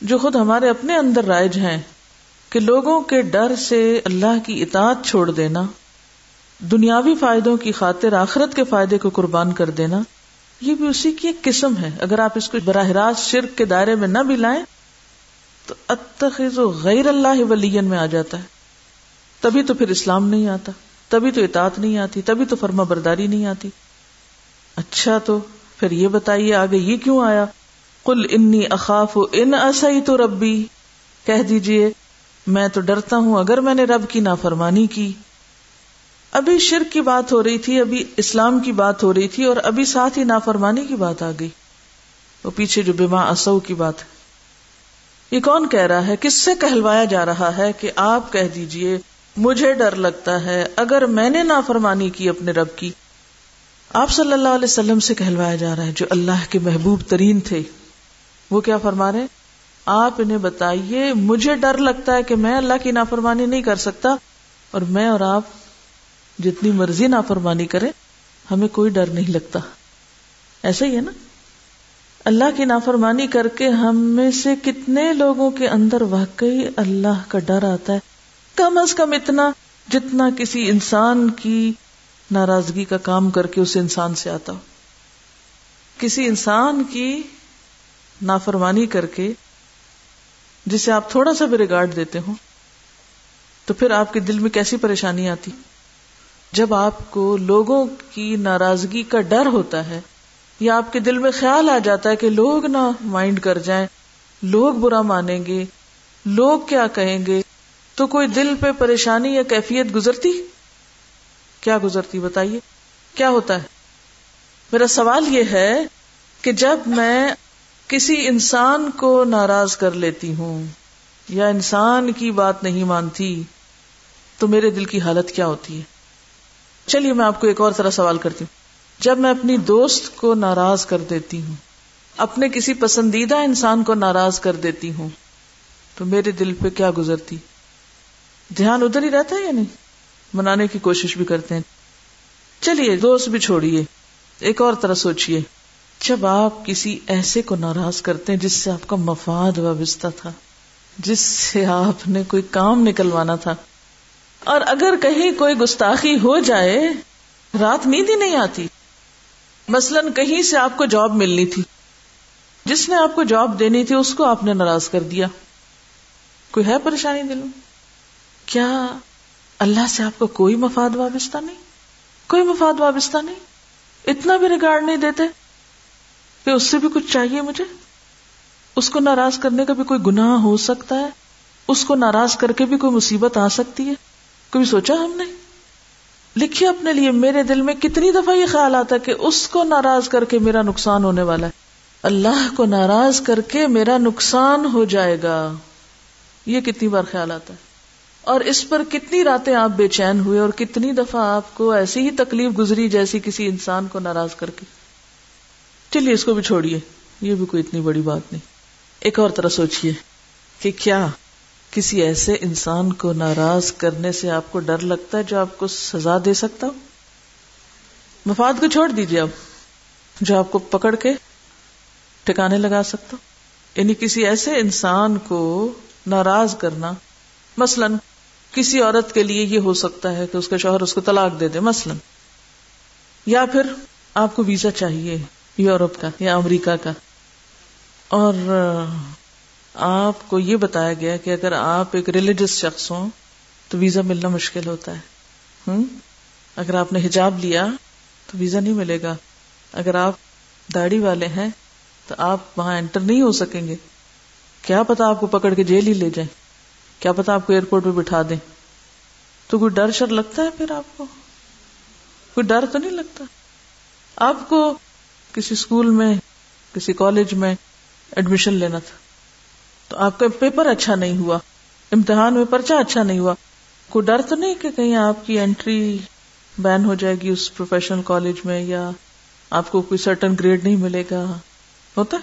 جو خود ہمارے اپنے اندر رائج ہیں کہ لوگوں کے ڈر سے اللہ کی اطاعت چھوڑ دینا دنیاوی فائدوں کی خاطر آخرت کے فائدے کو قربان کر دینا، یہ بھی اسی کی ایک قسم ہے۔ اگر آپ اس کو براہ راست شرک کے دائرے میں نہ بھی لائیں، تو اتخذ غیر اللہ ولین میں آ جاتا ہے۔ تبھی تو پھر اسلام نہیں آتا، تبھی تو اطاعت نہیں آتی، تبھی تو فرما برداری نہیں آتی۔ اچھا تو پھر یہ بتائیے، آگے یہ کیوں آیا؟ کل انی اخاف ان اصئی تو ربی۔ کہہ دیجیے میں تو ڈرتا ہوں اگر میں نے رب کی نافرمانی کی۔ ابھی شرک کی بات ہو رہی تھی، ابھی اسلام کی بات ہو رہی تھی اور ابھی ساتھ ہی نافرمانی کی بات آ گئی۔ وہ پیچھے جو بیما اصو کی بات ہے۔ یہ کون کہہ رہا ہے؟ کس سے کہلوایا جا رہا ہے کہ آپ کہہ دیجیے، مجھے ڈر لگتا ہے، اگر میں نے نافرمانی کی اپنے رب کی۔ آپ صلی اللہ علیہ وسلم سے کہلوایا جا رہا ہے، جو اللہ کے محبوب ترین تھے۔ وہ کیا فرما رہے آپ انہیں بتائیے، مجھے ڈر لگتا ہے کہ میں اللہ کی نافرمانی نہیں کر سکتا اور میں اور آپ جتنی مرضی نافرمانی کرے، ہمیں کوئی ڈر نہیں لگتا۔ ایسا ہی ہے نا؟ اللہ کی نافرمانی کر کے ہم میں سے کتنے لوگوں کے اندر واقعی اللہ کا ڈر آتا ہے۔ کم از کم اتنا، جتنا کسی انسان کی ناراضگی کا کام کر کے اس انسان سے آتا ہو۔ کسی انسان کی نافرمانی کر کے، جسے آپ تھوڑا سا بھی ریگارڈ دیتے ہو تو پھر آپ کے دل میں کیسی پریشانی آتی؟ جب آپ کو لوگوں کی ناراضگی کا ڈر ہوتا ہے یا آپ کے دل میں خیال آ جاتا ہے کہ لوگ نہ مائنڈ کر جائیں، لوگ برا مانیں گے، لوگ کیا کہیں گے، تو کوئی دل پہ پریشانی یا کیفیت گزرتی؟ کیا گزرتی بتائیے؟ کیا ہوتا ہے؟ میرا سوال یہ ہے کہ جب میں کسی انسان کو ناراض کر لیتی ہوں یا انسان کی بات نہیں مانتی، تو میرے دل کی حالت کیا ہوتی ہے؟ چلیے میں آپ کو ایک اور طرح سوال کرتی ہوں۔ جب میں اپنی دوست کو ناراض کر دیتی ہوں، اپنے کسی پسندیدہ انسان کو ناراض کر دیتی ہوں، تو میرے دل پہ کیا گزرتی؟ دھیان ادھر ہی رہتا ہے یا نہیں؟ منانے کی کوشش بھی کرتے ہیں۔ چلیے، دوست بھی چھوڑیے۔ ایک اور طرح سوچیے۔ جب آپ کسی ایسے کو ناراض کرتے ہیں جس سے آپ کا مفاد وابستہ تھا، جس سے آپ نے کوئی کام نکلوانا تھا اور اگر کہیں کوئی گستاخی ہو جائے، رات نیند ہی نہیں آتی۔ مثلاً کہیں سے آپ کو جاب ملنی تھی۔ جس نے آپ کو جاب دینی تھی، اس کو آپ نے ناراض کر دیا۔ کوئی ہے پریشانی دل میں کیا اللہ سے آپ کو کوئی مفاد وابستہ نہیں؟ کوئی مفاد وابستہ نہیں؟ اتنا بھی ریگارڈ نہیں دیتے؟ کہ اس سے بھی کچھ چاہیے مجھے؟ اس کو ناراض کرنے کا بھی کوئی گناہ ہو سکتا ہے؟ اس کو ناراض کر کے بھی کوئی مصیبت آ سکتی ہے؟ کبھی سوچا ہم نے؟ لکھیے اپنے لیے، میرے دل میں کتنی دفعہ یہ خیال آتا ہے کہ اس کو ناراض کر کے میرا نقصان ہونے والا ہے۔ اللہ کو ناراض کر کے میرا نقصان ہو جائے گا۔ یہ کتنی بار خیال آتا ہے۔ اور اس پر کتنی راتیں آپ بے چین ہوئے اور کتنی دفعہ آپ کو ایسی ہی تکلیف گزری جیسی کسی انسان کو ناراض کر کے۔ چلیے، اس کو بھی چھوڑیے۔ یہ بھی کوئی اتنی بڑی بات نہیں۔ ایک اور طرح سوچیے کہ کیا؟ کسی ایسے انسان کو ناراض کرنے سے آپ کو ڈر لگتا ہے جو آپ کو سزا دے سکتا ہو؟ مفاد کو چھوڑ دیجیے اب، جو آپ کو پکڑ کے ٹھکانے لگا سکتا یعنی کسی ایسے انسان کو ناراض کرنا، مثلاً کسی عورت کے لیے یہ ہو سکتا ہے کہ اس کا شوہر اس کو طلاق دے دے، مثلاً۔ یا پھر آپ کو ویزا چاہیے، یورپ کا یا امریکہ کا۔ اور آپ کو یہ بتایا گیا کہ اگر آپ ایک ریلیجس شخص ہوں، تو ویزا ملنا مشکل ہوتا ہے۔ ہوں اگر آپ نے حجاب لیا، تو ویزا نہیں ملے گا۔ اگر آپ داڑھی والے ہیں، تو آپ وہاں انٹر نہیں ہو سکیں گے۔ کیا پتا آپ کو پکڑ کے جیل ہی لے جائیں۔ کیا پتا آپ کو ایئرپورٹ پہ بٹھا دیں۔ تو کوئی ڈر شر لگتا ہے پھر آپ کو؟ کوئی ڈر تو نہیں لگتا؟ آپ کو کسی اسکول میں، کسی کالج میں ایڈمیشن لینا تھا۔ تو آپ کا پیپر اچھا نہیں ہوا۔ امتحان میں پرچہ اچھا نہیں ہوا۔ کوئی ڈر تو نہیں کہ کہیں آپ کی انٹری بین ہو جائے گی اس پروفیشنل کالج میں یا آپ کو کوئی سرٹن گریڈ نہیں ملے گا۔ ہوتا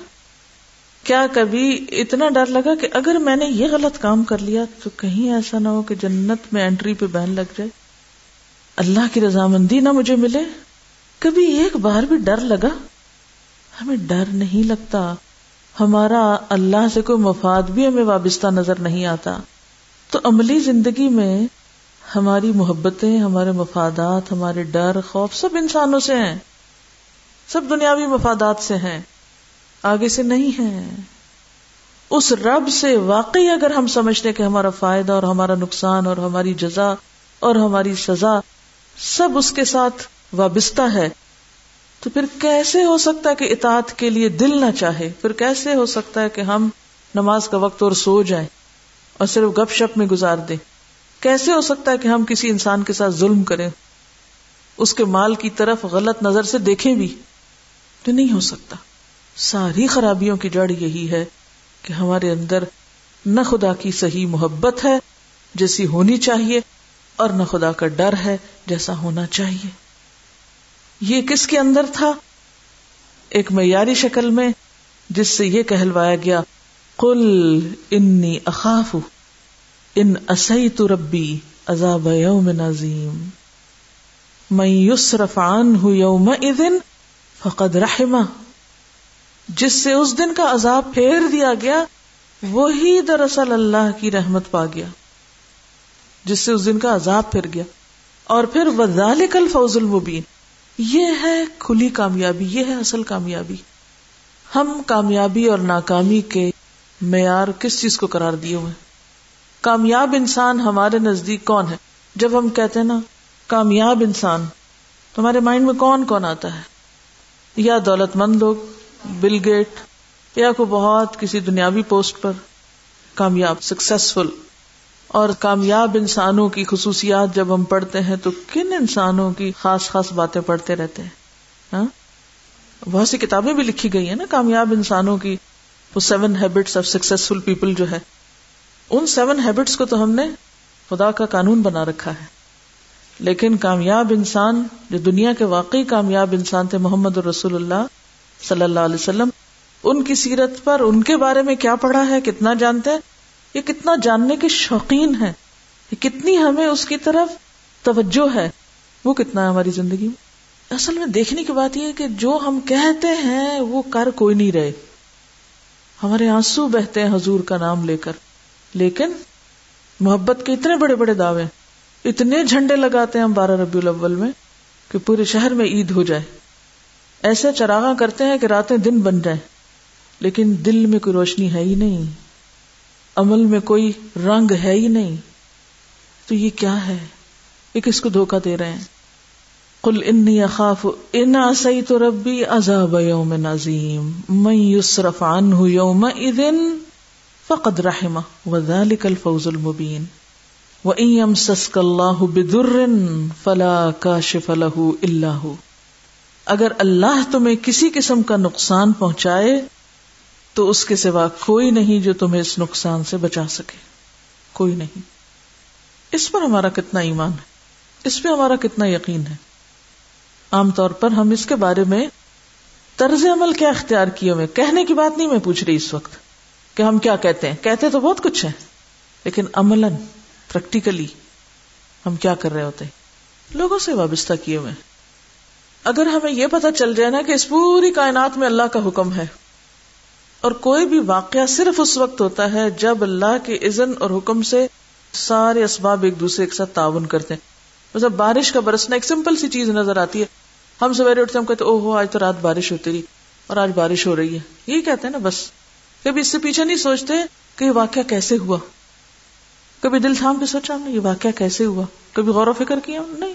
کیا کبھی اتنا ڈر لگا کہ اگر میں نے یہ غلط کام کر لیا تو کہیں ایسا نہ ہو کہ جنت میں انٹری پہ بین لگ جائے۔ اللہ کی رضامندی نہ مجھے ملے۔ کبھی ایک بار بھی ڈر لگا۔ ہمیں ڈر نہیں لگتا۔ ہمارا اللہ سے کوئی مفاد بھی ہمیں وابستہ نظر نہیں آتا۔ تو عملی زندگی میں ہماری محبتیں، ہمارے مفادات، ہمارے ڈر، خوف سب انسانوں سے ہیں۔ سب دنیاوی مفادات سے ہیں۔ آگے سے نہیں ہے اس رب سے واقعی اگر ہم سمجھتے کہ ہمارا فائدہ اور ہمارا نقصان اور ہماری جزا اور ہماری سزا سب اس کے ساتھ وابستہ ہے تو پھر کیسے ہو سکتا ہے کہ اطاعت کے لیے دل نہ چاہے؟ پھر کیسے ہو سکتا ہے کہ ہم نماز کا وقت اور سو جائیں اور صرف گپ شپ میں گزار دیں؟ کیسے ہو سکتا ہے کہ ہم کسی انسان کے ساتھ ظلم کریں؟ اس کے مال کی طرف غلط نظر سے دیکھیں بھی تو نہیں ہو سکتا۔ ساری خرابیوں کی جڑ یہی ہے کہ ہمارے اندر نہ خدا کی صحیح محبت ہے جیسی ہونی چاہیے اور نہ خدا کا ڈر ہے جیسا ہونا چاہیے۔ یہ کس کے اندر تھا؟ ایک معیاری شکل میں جس سے یہ کہلوایا گیا کل انی اخاف ان اسی تو ربی عذاب یوم نظیم میں یسرف عنہ یوم اذن فقد رحمہ۔ جس سے اس دن کا عذاب پھیر دیا گیا، وہی دراصل اللہ کی رحمت پا گیا، جس سے اس دن کا عذاب پھر گیا۔ اور پھر وزال الفوز المبین۔ یہ ہے کھلی کامیابی، یہ ہے اصل کامیابی۔ ہم کامیابی اور ناکامی کے معیار کس چیز کو قرار دیے ہوئے کامیاب انسان ہمارے نزدیک کون ہے؟ جب ہم کہتے ہیں نا، کامیاب انسان تمہارے مائنڈ میں کون کون آتا ہے؟ یا دولت مند لوگ، بل گیٹ، یا کوئی بہت کسی دنیاوی پوسٹ پر کامیاب، سکسیسفل۔ اور کامیاب انسانوں کی خصوصیات جب ہم پڑھتے ہیں تو کن انسانوں کی خاص خاص باتیں پڑھتے رہتے ہیں؟ ہاں؟ بہت سی کتابیں بھی لکھی گئی ہیں نا کامیاب انسانوں کی، وہ seven habits of successful people جو ہے ان سیون ہیبٹس کو تو ہم نے خدا کا قانون بنا رکھا ہے۔ لیکن کامیاب انسان، جو دنیا کے واقعی کامیاب انسان تھے، محمد رسول اللہ صلی اللہ علیہ وسلم، ان کی سیرت پر ان کے بارے میں کیا پڑھا ہے، کتنا جانتے ہیں؟ یہ کتنا جاننے کے شوقین ہے کتنی ہمیں اس کی طرف توجہ ہے، وہ کتنا ہے ہماری زندگی میں؟ اصل میں دیکھنے کی بات یہ کہ جو ہم کہتے ہیں، وہ کر کوئی نہیں رہے۔ ہمارے آنسو بہتے ہیں حضور کا نام لے کر۔ لیکن محبت کے اتنے بڑے بڑے دعوے اتنے جھنڈے لگاتے ہیں ہم بارہ ربیع الاول میں کہ پورے شہر میں عید ہو جائے۔ ایسے چراغاں کرتے ہیں کہ راتیں دن بن جائیں۔ لیکن دل میں کوئی روشنی ہے ہی نہیں۔ عمل میں کوئی رنگ ہے ہی نہیں۔ تو یہ کیا ہے؟ یہ کس کو دھوکا دے رہے ہیں؟ کل انی اخاف، ان سی تو ربی عذاب یوم نظیم میں یسرف عنہ یوم اذن فقد رحمہ، وذالک الفوز المبین۔ وَإِن يَمْسَسْكَ اللَّهُ بِدُرٍ فَلَا كَاشِفَ لَهُ إِلَّا هُ اگر اللہ تمہیں کسی قسم کا نقصان پہنچائے تو اس کے سوا کوئی نہیں جو تمہیں اس نقصان سے بچا سکے۔ کوئی نہیں۔ اس پر ہمارا کتنا ایمان ہے؟ اس پہ ہمارا کتنا یقین ہے؟ عام طور پر ہم اس کے بارے میں طرز عمل کیا اختیار کیے ہوئے کہنے کی بات نہیں میں پوچھ رہی اس وقت کہ ہم کیا کہتے ہیں۔ کہتے تو بہت کچھ ہے لیکن عمل پریکٹیکلی ہم کیا کر رہے ہوتے لوگوں سے وابستہ کیے ہوئے اگر ہمیں یہ پتا چل جائے نا کہ اس پوری کائنات میں اللہ کا حکم ہے اور کوئی بھی واقعہ صرف اس وقت ہوتا ہے جب اللہ کے عزن اور حکم سے سارے اسباب ایک دوسرے کے ساتھ تعاون کرتے ہیں۔ مطلب بارش کا برسنا ایک سمپل سی چیز نظر آتی ہے۔ ہم سویرے اٹھتے ہم کہتے او ہو آج تو رات بارش ہوتی رہی اور آج بارش ہو رہی ہے۔ یہی کہتے ہیں نا بس۔ کبھی اس سے پیچھے نہیں سوچتے کہ یہ واقعہ کیسے ہوا۔ کبھی دل تھام کے سوچا ہم نے، یہ واقعہ کیسے ہوا؟ کبھی غور و فکر کیا نہیں۔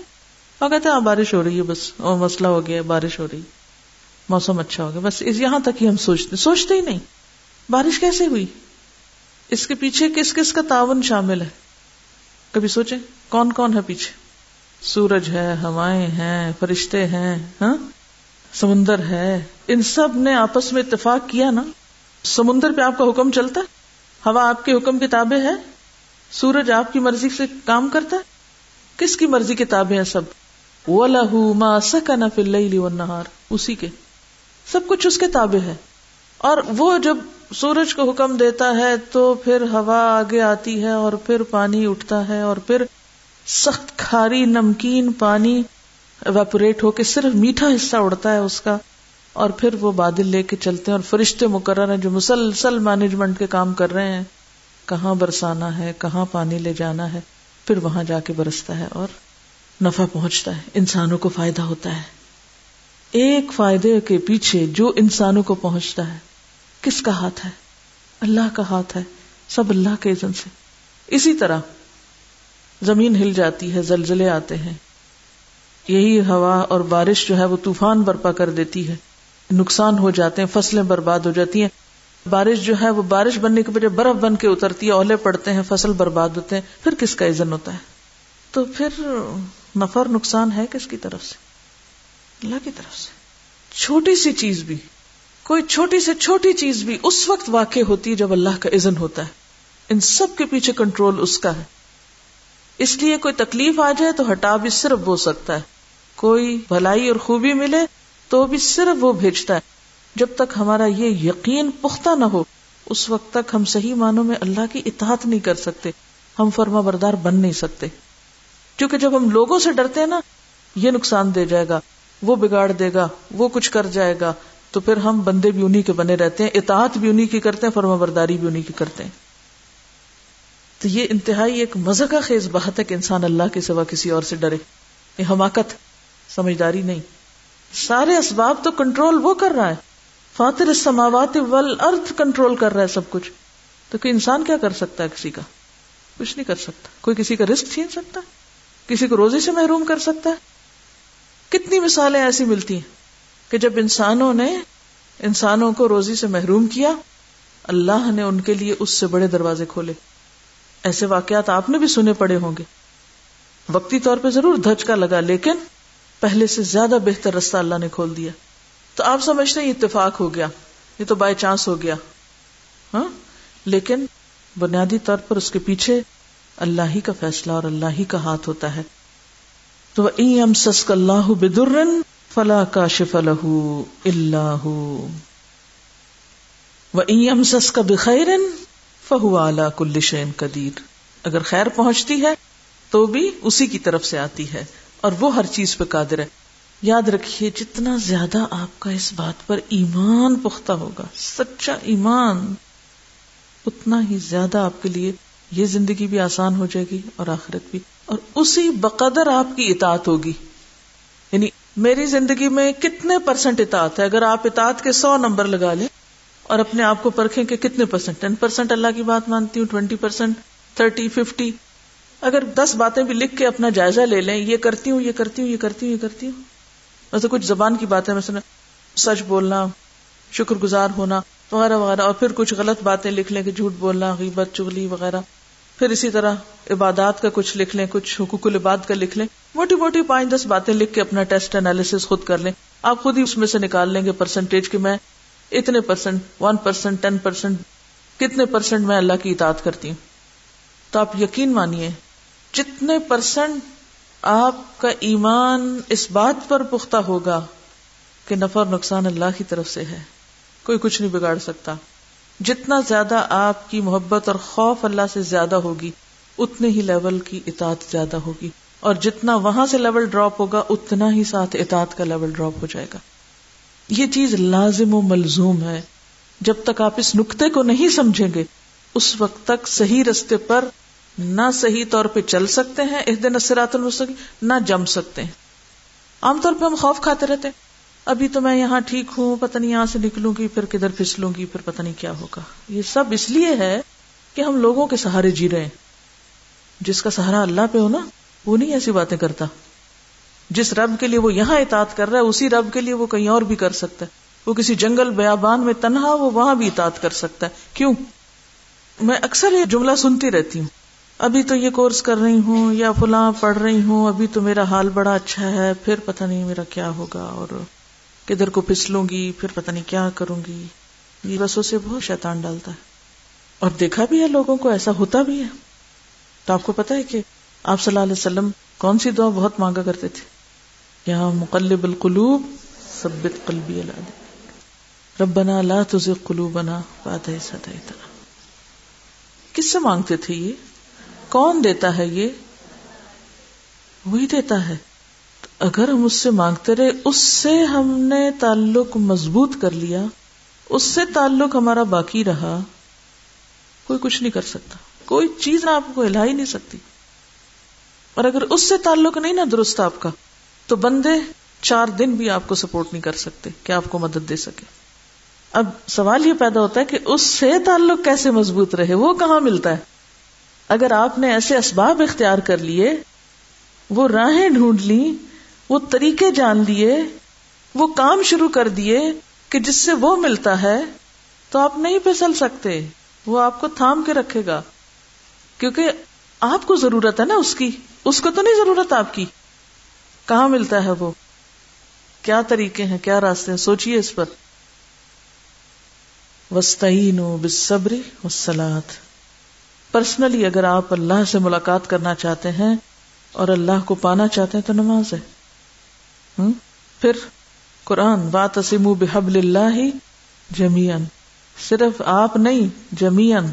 وہ کہتے ہیں ہاں بارش ہو رہی ہے بس۔ اور مسئلہ ہو گیا، بارش ہو رہی موسم اچھا ہو گیا بس یہاں تک ہی ہم سوچتے سوچتے ہی نہیں۔ بارش کیسے ہوئی؟ اس کے پیچھے کس کس کا تعاون شامل ہے؟ کبھی سوچے کون کون ہے پیچھے؟ سورج ہے، ہوائیں ہیں، فرشتے ہیں ہاں؟ سمندر ہے۔ ان سب نے آپس میں اتفاق کیا نا؟ سمندر پہ آپ کا حکم چلتا؟ ہے ہوا آپ کے حکم کتابیں ہے سورج آپ کی مرضی سے کام کرتا ہے؟ کس کی مرضی کتابیں ہیں سب؟ وہ لہو ما سکن فی اللیل والنہار اسی کے۔ سب کچھ اس کے تابع ہے۔ اور وہ جب سورج کو حکم دیتا ہے تو پھر ہوا آگے آتی ہے اور پھر پانی اٹھتا ہے اور پھر سخت کھاری نمکین پانی ویپوریٹ ہو کے صرف میٹھا حصہ اڑتا ہے اس کا اور پھر وہ بادل لے کے چلتے ہیں اور فرشتے مقرر ہیں جو مسلسل مینجمنٹ کے کام کر رہے ہیں۔ کہاں برسانا ہے، کہاں پانی لے جانا ہے، پھر وہاں جا کے برستا ہے اور نفع پہنچتا ہے، انسانوں کو فائدہ ہوتا ہے۔ ایک فائدے کے پیچھے جو انسانوں کو پہنچتا ہے، کس کا ہاتھ ہے؟ اللہ کا ہاتھ ہے، سب اللہ کے عزن سے۔ اسی طرح زمین ہل جاتی ہے، زلزلے آتے ہیں۔ یہی ہوا اور بارش جو ہے، وہ طوفان برپا کر دیتی ہے۔ نقصان ہو جاتے ہیں، فصلیں برباد ہو جاتی ہیں۔ بارش جو ہے، وہ بارش بننے کے بجائے برف بن کے اترتی ہے، اولے پڑتے ہیں، فصل برباد ہوتے ہیں۔ پھر کس کا عزن ہوتا ہے؟ تو پھر نفر نقصان ہے کس کی طرف سے؟ اللہ کی طرف سے۔ چھوٹی سی چیز بھی، کوئی چھوٹی سے چھوٹی چیز بھی اس وقت واقع ہوتی ہے جب اللہ کا عزن ہوتا ہے۔ ان سب کے پیچھے کنٹرول اس کا ہے۔ اس لیے کوئی تکلیف آ جائے تو ہٹا بھی صرف ہو سکتا ہے۔ کوئی بھلائی اور خوبی ملے تو بھی صرف وہ بھیجتا ہے۔ جب تک ہمارا یہ یقین پختہ نہ ہو، اس وقت تک ہم صحیح معنوں میں اللہ کی اطاعت نہیں کر سکتے۔ ہم فرما بردار بن نہیں سکتے۔ کیونکہ جب ہم لوگوں سے ڈرتے ہیں نا، یہ نقصان دے جائے گا۔ وہ بگاڑ دے گا، وہ کچھ کر جائے گا، تو پھر ہم بندے بھی انہیں کے بنے رہتے ہیں، اطاعت بھی انہیں کی کرتے ہیں فرما برداری بھی انہیں کی کرتے ہیں۔ تو یہ انتہائی ایک مزہ کا خیز بات ہے کہ انسان اللہ کے سوا کسی اور سے ڈرے۔ یہ حماقت، سمجھداری نہیں۔ سارے اسباب تو کنٹرول وہ کر رہا ہے۔ فاتر السماوات والارض کنٹرول کر رہا ہے سب کچھ۔ تو کوئی انسان کیا کر سکتا ہے کسی کا؟ کچھ نہیں کر سکتا۔ کوئی کسی کا رسک چھین سکتا؟ کسی کو روزی سے محروم کر سکتا ہے؟ کتنی مثالیں ایسی ملتی ہیں کہ جب انسانوں نے انسانوں کو روزی سے محروم کیا، اللہ نے ان کے لیے اس سے بڑے دروازے کھولے۔ ایسے واقعات آپ نے بھی سنے پڑے ہوں گے۔ وقتی طور پہ ضرور دھچکا لگا، لیکن پہلے سے زیادہ بہتر رستہ اللہ نے کھول دیا۔ تو آپ سمجھتے ہیں اتفاق ہو گیا، یہ تو بائی چانس ہو گیا۔ ہاں؟ لیکن بنیادی طور پر اس کے پیچھے اللہ ہی کا فیصلہ اور اللہ ہی کا ہاتھ ہوتا ہے۔ تو ایم سس اللہ بدرن فلا کا شف اللہ و ایم سس کا فہو اعلی کل شین قدیر اگر خیر پہنچتی ہے تو بھی اسی کی طرف سے آتی ہے اور وہ ہر چیز پہ قادر ہے۔ یاد رکھیے، جتنا زیادہ آپ کا اس بات پر ایمان پختہ ہوگا، سچا ایمان، اتنا ہی زیادہ آپ کے لیے یہ زندگی بھی آسان ہو جائے گی اور آخرت بھی۔ اور اسی بقدر آپ کی اطاعت ہوگی۔ یعنی میری زندگی میں کتنے پرسنٹ اطاعت ہے؟ اگر آپ اطاعت کے سو نمبر لگا لیں اور اپنے آپ کو پرکھیں کہ کتنے پرسنٹ ٹین پرسینٹ اللہ کی بات مانتی ہوں، ٹوینٹی پرسینٹ تھرٹی، ففٹی۔ اگر دس باتیں بھی لکھ کے اپنا جائزہ لے لیں، یہ کرتی ہوں، یہ کرتی ہوں، یہ کرتی ہوں، یہ کرتی ہوں۔ ویسے کچھ زبان کی بات ہے مثلا سچ بولنا شکر گزار ہونا، وغیرہ وغیرہ۔ اور پھر کچھ غلط باتیں لکھ لیں کہ جھوٹ بولنا، غیبت چگلی وغیرہ۔ پھر اسی طرح عبادات کا کچھ لکھ لیں، کچھ حقوق العباد کا لکھ لیں۔ موٹی موٹی پانچ دس باتیں لکھ کے اپنا ٹیسٹ انالیس خود کر لیں۔ آپ خود ہی اس میں سے نکال لیں گے پرسنٹیج کہ میں اتنے percent one percent ten percent کتنے پرسینٹ میں اللہ کی اطاعت کرتی ہوں۔ تو آپ یقین مانیے، جتنے پرسنٹ آپ کا ایمان اس بات پر پختہ ہوگا کہ نفع اور نقصان اللہ کی طرف سے ہے۔ کوئی کچھ نہیں بگاڑ سکتا۔ جتنا زیادہ آپ کی محبت اور خوف اللہ سے زیادہ ہوگی، اتنے ہی لیول کی اطاعت زیادہ ہوگی۔ اور جتنا وہاں سے لیول ڈراپ ہوگا، اتنا ہی ساتھ اطاعت کا لیول ڈراپ ہو جائے گا۔ یہ چیز لازم و ملزوم ہے۔ جب تک آپ اس نقطے کو نہیں سمجھیں گے، اس وقت تک صحیح رستے پر نہ صحیح طور پہ چل سکتے ہیں، اس دن اسرات المستقیم نہ جم سکتے ہیں۔ عام طور پہ ہم خوف کھاتے رہتے ہیں۔ ابھی تو میں یہاں ٹھیک ہوں، پتہ نہیں یہاں سے نکلوں گی، پھر کدھر پھسلوں گی، پھر پتہ نہیں کیا ہوگا۔ یہ سب اس لیے ہے کہ ہم لوگوں کے سہارے جی رہے ہیں۔ جس کا سہارا اللہ پہ ہو نا، وہ نہیں ایسی باتیں کرتا۔ جس رب کے لیے وہ یہاں اطاعت کر رہا ہے، اسی رب کے لیے وہ کہیں اور بھی کر سکتا ہے۔ وہ کسی جنگل، بیابان میں تنہا، وہ وہاں بھی اطاعت کر سکتا ہے۔ کیوں؟ میں اکثر یہ جملہ سنتی رہتی ہوں۔ ابھی تو یہ کورس کر رہی ہوں یا فلاں پڑھ رہی ہوں، ابھی تو میرا حال بڑا اچھا ہے، پھر پتہ نہیں میرا کیا ہوگا اور کدھر کو پسلوں گی، پھر پتہ نہیں کیا کروں گی۔ یہ بس اسے بہت شیطان ڈالتا ہے۔ اور دیکھا بھی ہے لوگوں کو، ایسا ہوتا بھی ہے۔ تو آپ کو پتا ہے کہ آپ صلی اللہ علیہ وسلم کون سی دعا بہت مانگا کرتے تھے؟ یہاں مقلب القلوب سبت قلبی اللہ ربنا لا تزغ قلوبنا بعد إذ هديتنا۔ کس سے مانگتے تھے یہ؟ کون دیتا ہے یہ؟ وہی دیتا ہے۔ اگر ہم اس سے مانگتے رہے، اس سے ہم نے تعلق مضبوط کر لیا، اس سے تعلق ہمارا باقی رہا، کوئی کچھ نہیں کر سکتا، کوئی چیز نہ آپ کو ہلا ہی نہیں سکتی۔ اور اگر اس سے تعلق نہیں نا درست آپ کا، تو بندے چار دن بھی آپ کو سپورٹ نہیں کر سکتے کہ آپ کو مدد دے سکے۔ اب سوال یہ پیدا ہوتا ہے کہ اس سے تعلق کیسے مضبوط رہے، وہ کہاں ملتا ہے؟ اگر آپ نے ایسے اسباب اختیار کر لیے، وہ راہیں ڈھونڈ لی وہ طریقے جان لیے وہ کام شروع کر دیے کہ جس سے وہ ملتا ہے، تو آپ نہیں پھسل سکتے، وہ آپ کو تھام کے رکھے گا۔ کیونکہ آپ کو ضرورت ہے نا اس کی، اس کو تو نہیں ضرورت آپ کی۔ کہاں ملتا ہے وہ؟ کیا طریقے ہیں، کیا راستے ہیں؟ سوچیے اس پر۔ وسطین بصبری وسلات پرسنلی اگر آپ اللہ سے ملاقات کرنا چاہتے ہیں اور اللہ کو پانا چاہتے ہیں تو نماز ہے۔ پھر قرآن بات اسم بحبل اللہ جمیان صرف آپ نہیں جمیان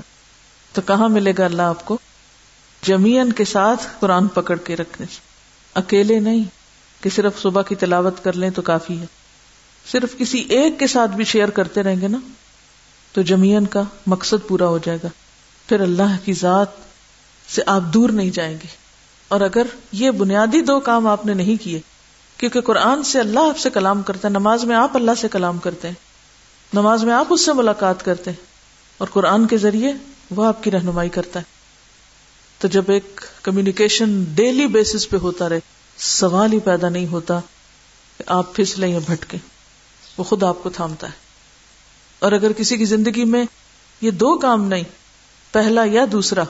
تو کہاں ملے گا اللہ آپ کو؟ جمیان کے ساتھ قرآن پکڑ کے رکھنے سے۔ اکیلے نہیں، کہ صرف صبح کی تلاوت کر لیں تو کافی ہے۔ صرف کسی ایک کے ساتھ بھی شیئر کرتے رہیں گے نا، تو جمیان کا مقصد پورا ہو جائے گا۔ پھر اللہ کی ذات سے آپ دور نہیں جائیں گے۔ اور اگر یہ بنیادی دو کام آپ نے نہیں کیے کیونکہ قرآن سے اللہ آپ سے کلام کرتا ہے نماز میں آپ اللہ سے کلام کرتے ہیں۔ نماز میں آپ اس سے ملاقات کرتے ہیں۔ اور قرآن کے ذریعے وہ آپ کی رہنمائی کرتا ہے۔ تو جب ایک کمیونیکیشن ڈیلی بیسس پہ ہوتا رہے، سوال ہی پیدا نہیں ہوتا کہ آپ پھسلیں یا بھٹکے وہ خود آپ کو تھامتا ہے۔ اور اگر کسی کی زندگی میں یہ دو کام نہیں، پہلا یا دوسرا،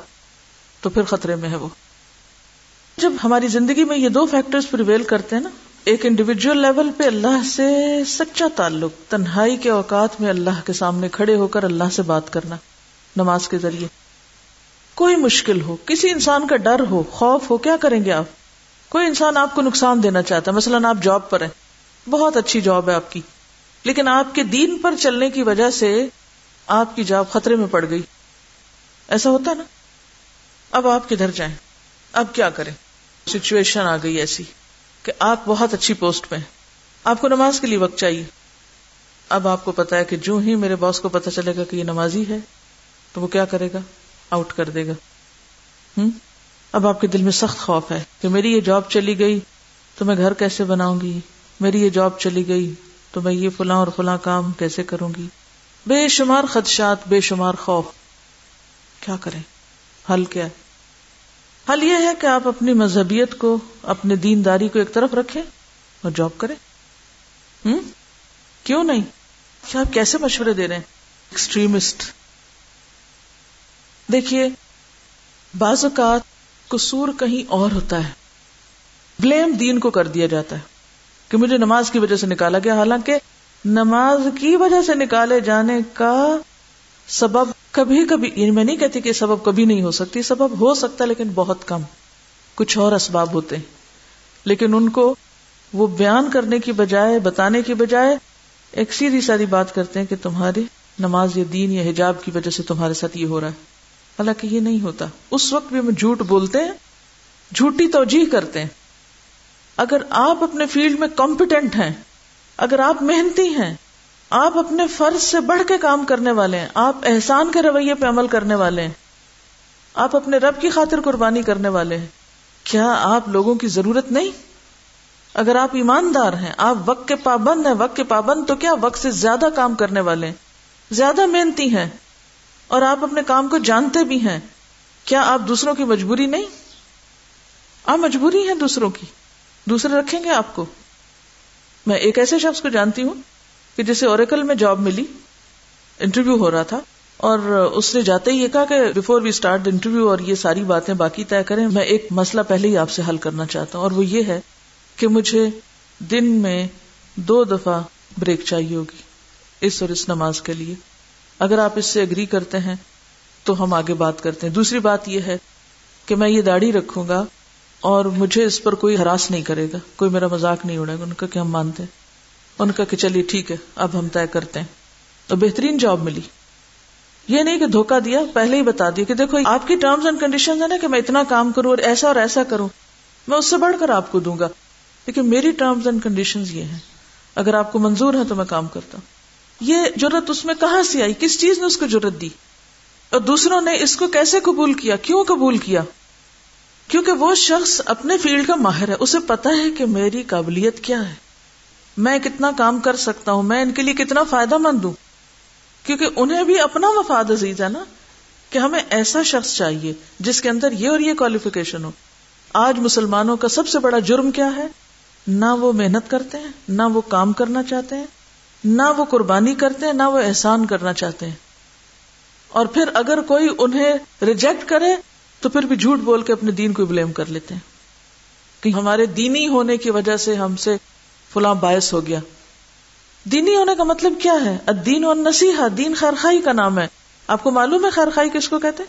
تو پھر خطرے میں ہے وہ۔ جب ہماری زندگی میں یہ دو فیکٹرز پریویل کرتے ہیں نا ایک انڈیویجل لیول پہ اللہ سے سچا تعلق، تنہائی کے اوقات میں اللہ کے سامنے کھڑے ہو کر اللہ سے بات کرنا، نماز کے ذریعے۔ کوئی مشکل ہو، کسی انسان کا ڈر ہو، خوف ہو، کیا کریں گے آپ؟ کوئی انسان آپ کو نقصان دینا چاہتا ہے مثلاً آپ جاب پر ہیں۔ بہت اچھی جاب ہے آپ کی۔ لیکن آپ کے دین پر چلنے کی وجہ سے آپ کی جاب خطرے میں پڑ گئی۔ ایسا ہوتا نا؟ اب آپ کدھر جائیں؟ اب کیا کریں؟ سچویشن آ گئی ایسی۔ کہ آپ بہت اچھی پوسٹ پہ ہیں۔ آپ کو نماز کے لیے وقت چاہیے۔ اب آپ کو پتا ہے کہ جو ہی میرے باس کو پتا چلے گا کہ یہ نمازی ہے، تو وہ کیا کرے گا؟ آؤٹ کر دے گا۔ ہوں اب آپ کے دل میں سخت خوف ہے کہ میری یہ جاب چلی گئی تو میں گھر کیسے بناؤں گی؟ میری یہ جاب چلی گئی تو میں یہ فلاں اور فلاں کام کیسے کروں گی؟ بے شمار خدشات، بے شمار خوف۔ کیا کریں؟ حل کیا ہے؟ حل یہ ہے کہ آپ اپنی مذہبیت کو اپنے دینداری کو ایک طرف رکھیں اور جاب کریں۔ ہوں کیوں نہیں؟ کیا آپ کیسے مشورے دے رہے ہیں؟ ایکسٹریمسٹ۔ دیکھیے، بعض اوقات قصور کہیں اور ہوتا ہے۔ بلیم دین کو کر دیا جاتا ہے کہ مجھے نماز کی وجہ سے نکالا گیا، حالانکہ نماز کی وجہ سے نکالے جانے کا سبب کبھی کبھی یعنی میں نہیں کہتی کہ سبب کبھی نہیں ہو سکتی، سبب ہو سکتا لیکن بہت کم، کچھ اور اسباب ہوتے ہیں۔ لیکن ان کو وہ بیان کرنے کی بجائے، بتانے کی بجائے ایک سیدھی سادی بات کرتے ہیں کہ تمہاری نماز یا دین یا حجاب کی وجہ سے تمہارے ساتھ یہ ہو رہا ہے۔ حالانکہ یہ نہیں ہوتا۔ اس وقت بھی ہم جھوٹ بولتے ہیں، جھوٹی توجہ کرتے ہیں۔ اگر آپ اپنے فیلڈ میں کمپیٹنٹ ہیں، اگر آپ محنتی ہیں آپ اپنے فرض سے بڑھ کے کام کرنے والے ہیں، آپ احسان کے رویے پہ عمل کرنے والے ہیں، آپ اپنے رب کی خاطر قربانی کرنے والے ہیں۔ کیا آپ لوگوں کی ضرورت نہیں؟ اگر آپ ایماندار ہیں، آپ وقت کے پابند ہیں، وقت کے پابند تو کیا وقت سے زیادہ کام کرنے والے ہیں؟ زیادہ محنتی ہیں اور آپ اپنے کام کو جانتے بھی ہیں۔ کیا آپ دوسروں کی مجبوری نہیں؟ آپ مجبوری ہیں دوسروں کی۔ دوسرے رکھیں گے آپ کو۔ میں ایک ایسے شخص کو جانتی ہوں کہ جسے اوریکل میں جاب ملی، انٹرویو ہو رہا تھا، اور اس نے جاتے ہی یہ کہا کہ بفور وی اسٹارٹ انٹرویو اور یہ ساری باتیں باقی طے کریں، میں ایک مسئلہ پہلے ہی آپ سے حل کرنا چاہتا ہوں، اور وہ یہ ہے کہ مجھے دن میں دو دفعہ بریک چاہیے ہوگی، اس اور اس نماز کے لیے۔ اگر آپ اس سے اگری کرتے ہیں تو ہم آگے بات کرتے ہیں۔ دوسری بات یہ ہے کہ میں یہ داڑھی رکھوں گا اور مجھے اس پر کوئی ہراس نہیں کرے گا، کوئی میرا مذاق نہیں اڑے گا، ان کا کہ ہم مانتے ہیں؟ ان کا کہ چلیے ٹھیک ہے، اب ہم طے کرتے ہیں۔ تو بہترین جاب ملی۔ یہ نہیں کہ دھوکا دیا، پہلے ہی بتا دیا کہ دیکھو، آپ کی ٹرمز اینڈ کنڈیشن ہے نا کہ میں اتنا کام کروں اور ایسا اور ایسا کروں۔ میں اس سے بڑھ کر آپ کو دوں گا۔ لیکن میری ٹرمز اینڈ کنڈیشن یہ ہیں۔ اگر آپ کو منظور ہے تو میں کام کرتا ہوں۔ یہ ضرورت اس میں کہاں سے آئی؟ کس چیز نے اس کو ضرورت دی؟ اور دوسروں نے اس کو کیسے قبول کیا؟ کیوں قبول کیا؟ کیونکہ وہ شخص اپنے فیلڈ کا ماہر ہے۔ اسے پتا ہے کہ میری قابلیت کیا ہے۔ میں کتنا کام کر سکتا ہوں؟ میں ان کے لیے کتنا فائدہ مند ہوں؟ کیونکہ انہیں بھی اپنا مفاد عزیز ہے نا کہ ہمیں ایسا شخص چاہیے جس کے اندر یہ اور یہ کوالیفیکیشن ہو۔ آج مسلمانوں کا سب سے بڑا جرم کیا ہے؟ نہ وہ محنت کرتے ہیں، نہ وہ کام کرنا چاہتے ہیں، نہ وہ قربانی کرتے ہیں، نہ وہ احسان کرنا چاہتے ہیں۔ اور پھر اگر کوئی انہیں ریجیکٹ کرے، تو پھر بھی جھوٹ بول کے اپنے دین کو بلیم کر لیتے ہیں۔ کہ ہمارے دینی ہونے کی وجہ سے ہم سے فلاں باعث ہو گیا۔ دینی ہونے کا مطلب کیا ہے؟ دین اور نصیحہ دین خیرخائی کا نام ہے۔ آپ کو معلوم ہے خیرخائی کس کو کہتے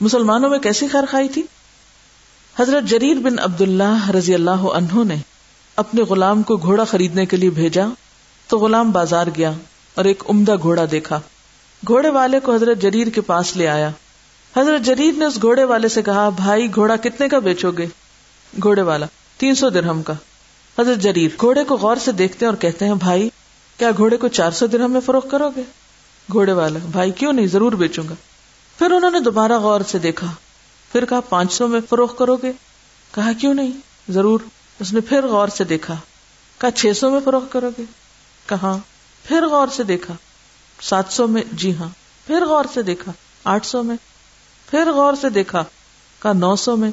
مسلمانوں میں کیسی خیرخائی تھی؟ حضرت جریر بن عبد اللہ رضی اللہ عنہ نے اپنے غلام کو گھوڑا خریدنے کے لیے بھیجا، تو غلام بازار گیا اور ایک عمدہ گھوڑا دیکھا۔ گھوڑے والے کو حضرت جریر کے پاس لے آیا۔ حضرت جریر نے اس گھوڑے والے سے کہا، بھائی، گھوڑا کتنے کا بیچو گے؟ گھوڑے والا، تین سو درہم کا حضرت جریر، گھوڑے کو غور سے دیکھتے ہیں اور کہتے ہیں، بھائی، کیا گھوڑے کو چار سو درہم میں فروخت کرو گے؟ گھوڑے والا، بھائی، کیوں نہیں؟ ضرور بیچوں گا۔ پھر انہوں نے دوبارہ غور سے دیکھا۔ پھر کہا، پانچ سو میں فروخت کرو گے؟ کہا، کیوں نہیں؟ ضرور۔ اس نے پھر غور سے دیکھا۔ کہا، چھ سو میں فروخت کرو گے؟ کہا ہاں۔ پھر غور سے دیکھا۔ سات سو میں جی ہاں۔ پھر غور سے دیکھا۔ آٹھ سو میں۔ پھر غور سے دیکھا۔ کہا، نو سو میں۔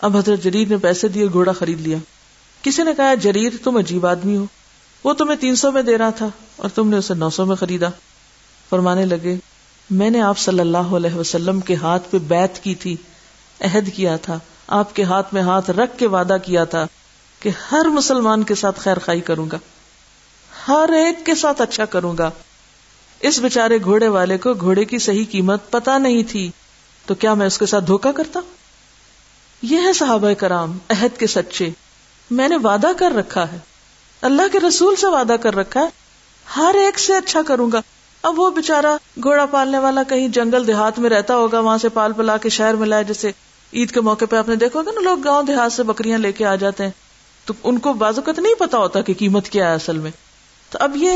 اب حضرت جریر نے پیسے دیے گھوڑا خرید لیا۔ کسی نے کہا، جریر، تم عجیب آدمی ہو۔ وہ تمہیں تین سو میں دے رہا تھا اور تم نے اسے نو سو میں خریدا۔ فرمانے لگے، میں نے آپ صلی اللہ علیہ وسلم کے ہاتھ پہ بیت کی تھی، عہد کیا تھا۔ آپ کے ہاتھ میں ہاتھ رکھ کے وعدہ کیا تھا کہ ہر مسلمان کے ساتھ خیر خائی کروں گا۔ ہر ایک کے ساتھ اچھا کروں گا۔ اس بےچارے گھوڑے والے کو گھوڑے کی صحیح قیمت پتا نہیں تھی، تو کیا میں اس کے ساتھ دھوکا کرتا؟ یہ ہے صحابہ کرام، عہد کے سچے۔ میں نے وعدہ کر رکھا ہے۔ اللہ کے رسول سے وعدہ کر رکھا ہے۔ ہر ایک سے اچھا کروں گا۔ اب وہ بےچارا گھوڑا پالنے والا کہیں جنگل دیہات میں رہتا ہوگا، وہاں سے پال پلا کے شہر میں لائے، جیسے عید کے موقع پہ آپ نے دیکھو گا نا، لوگ گاؤں دیہات سے بکریاں لے کے آ جاتے ہیں۔ تو ان کو بازوقت نہیں پتا ہوتا کہ قیمت کیا ہے اصل میں۔ تو اب یہ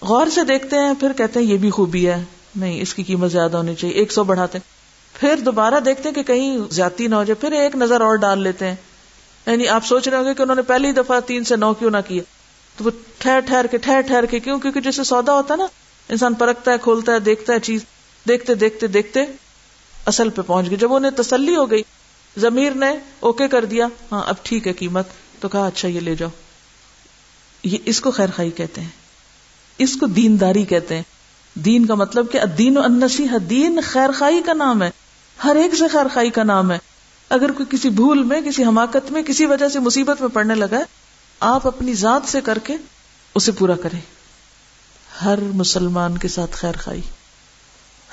غور سے دیکھتے ہیں، پھر کہتے ہیں یہ بھی خوبی ہے۔ نہیں، اس کی قیمت زیادہ ہونی چاہیے، ایک سو بڑھاتے پھر دوبارہ دیکھتے ہیں کہ کہیں زیادتی نہ ہو جائے، پھر ایک نظر اور ڈال لیتے ہیں۔ یعنی آپ سوچ رہے ہوں گے کہ انہوں نے پہلی دفعہ تین سے نو کیوں نہ کیے۔ تو وہ ٹھہر ٹھہر کے ٹھہر ٹھہر کے کیوں؟ کیونکہ جیسے سودا ہوتا ہے نا، انسان پرکھتا ہے، کھولتا ہے، دیکھتا ہے چیز، دیکھتے دیکھتے دیکھتے اصل پہ پہنچ گئی۔ جب انہیں تسلی ہو گئی زمیر نے اوکے کر دیا ہاں اب ٹھیک ہے قیمت۔ تو کہا اچھا یہ لے جاؤ۔ یہ اس کو خیر خائی کہتے ہیں۔ اس کو دینداری کہتے ہیں۔ دین کا مطلب کہ دین و انسی دین خیر خائی کا نام ہے۔ ہر ایک سے خیر خائی کا نام ہے۔ اگر کوئی کسی بھول میں، کسی حماقت میں، کسی وجہ سے مصیبت میں پڑنے لگا ہے، آپ اپنی ذات سے کر کے اسے پورا کریں۔ ہر مسلمان کے ساتھ خیر خائی۔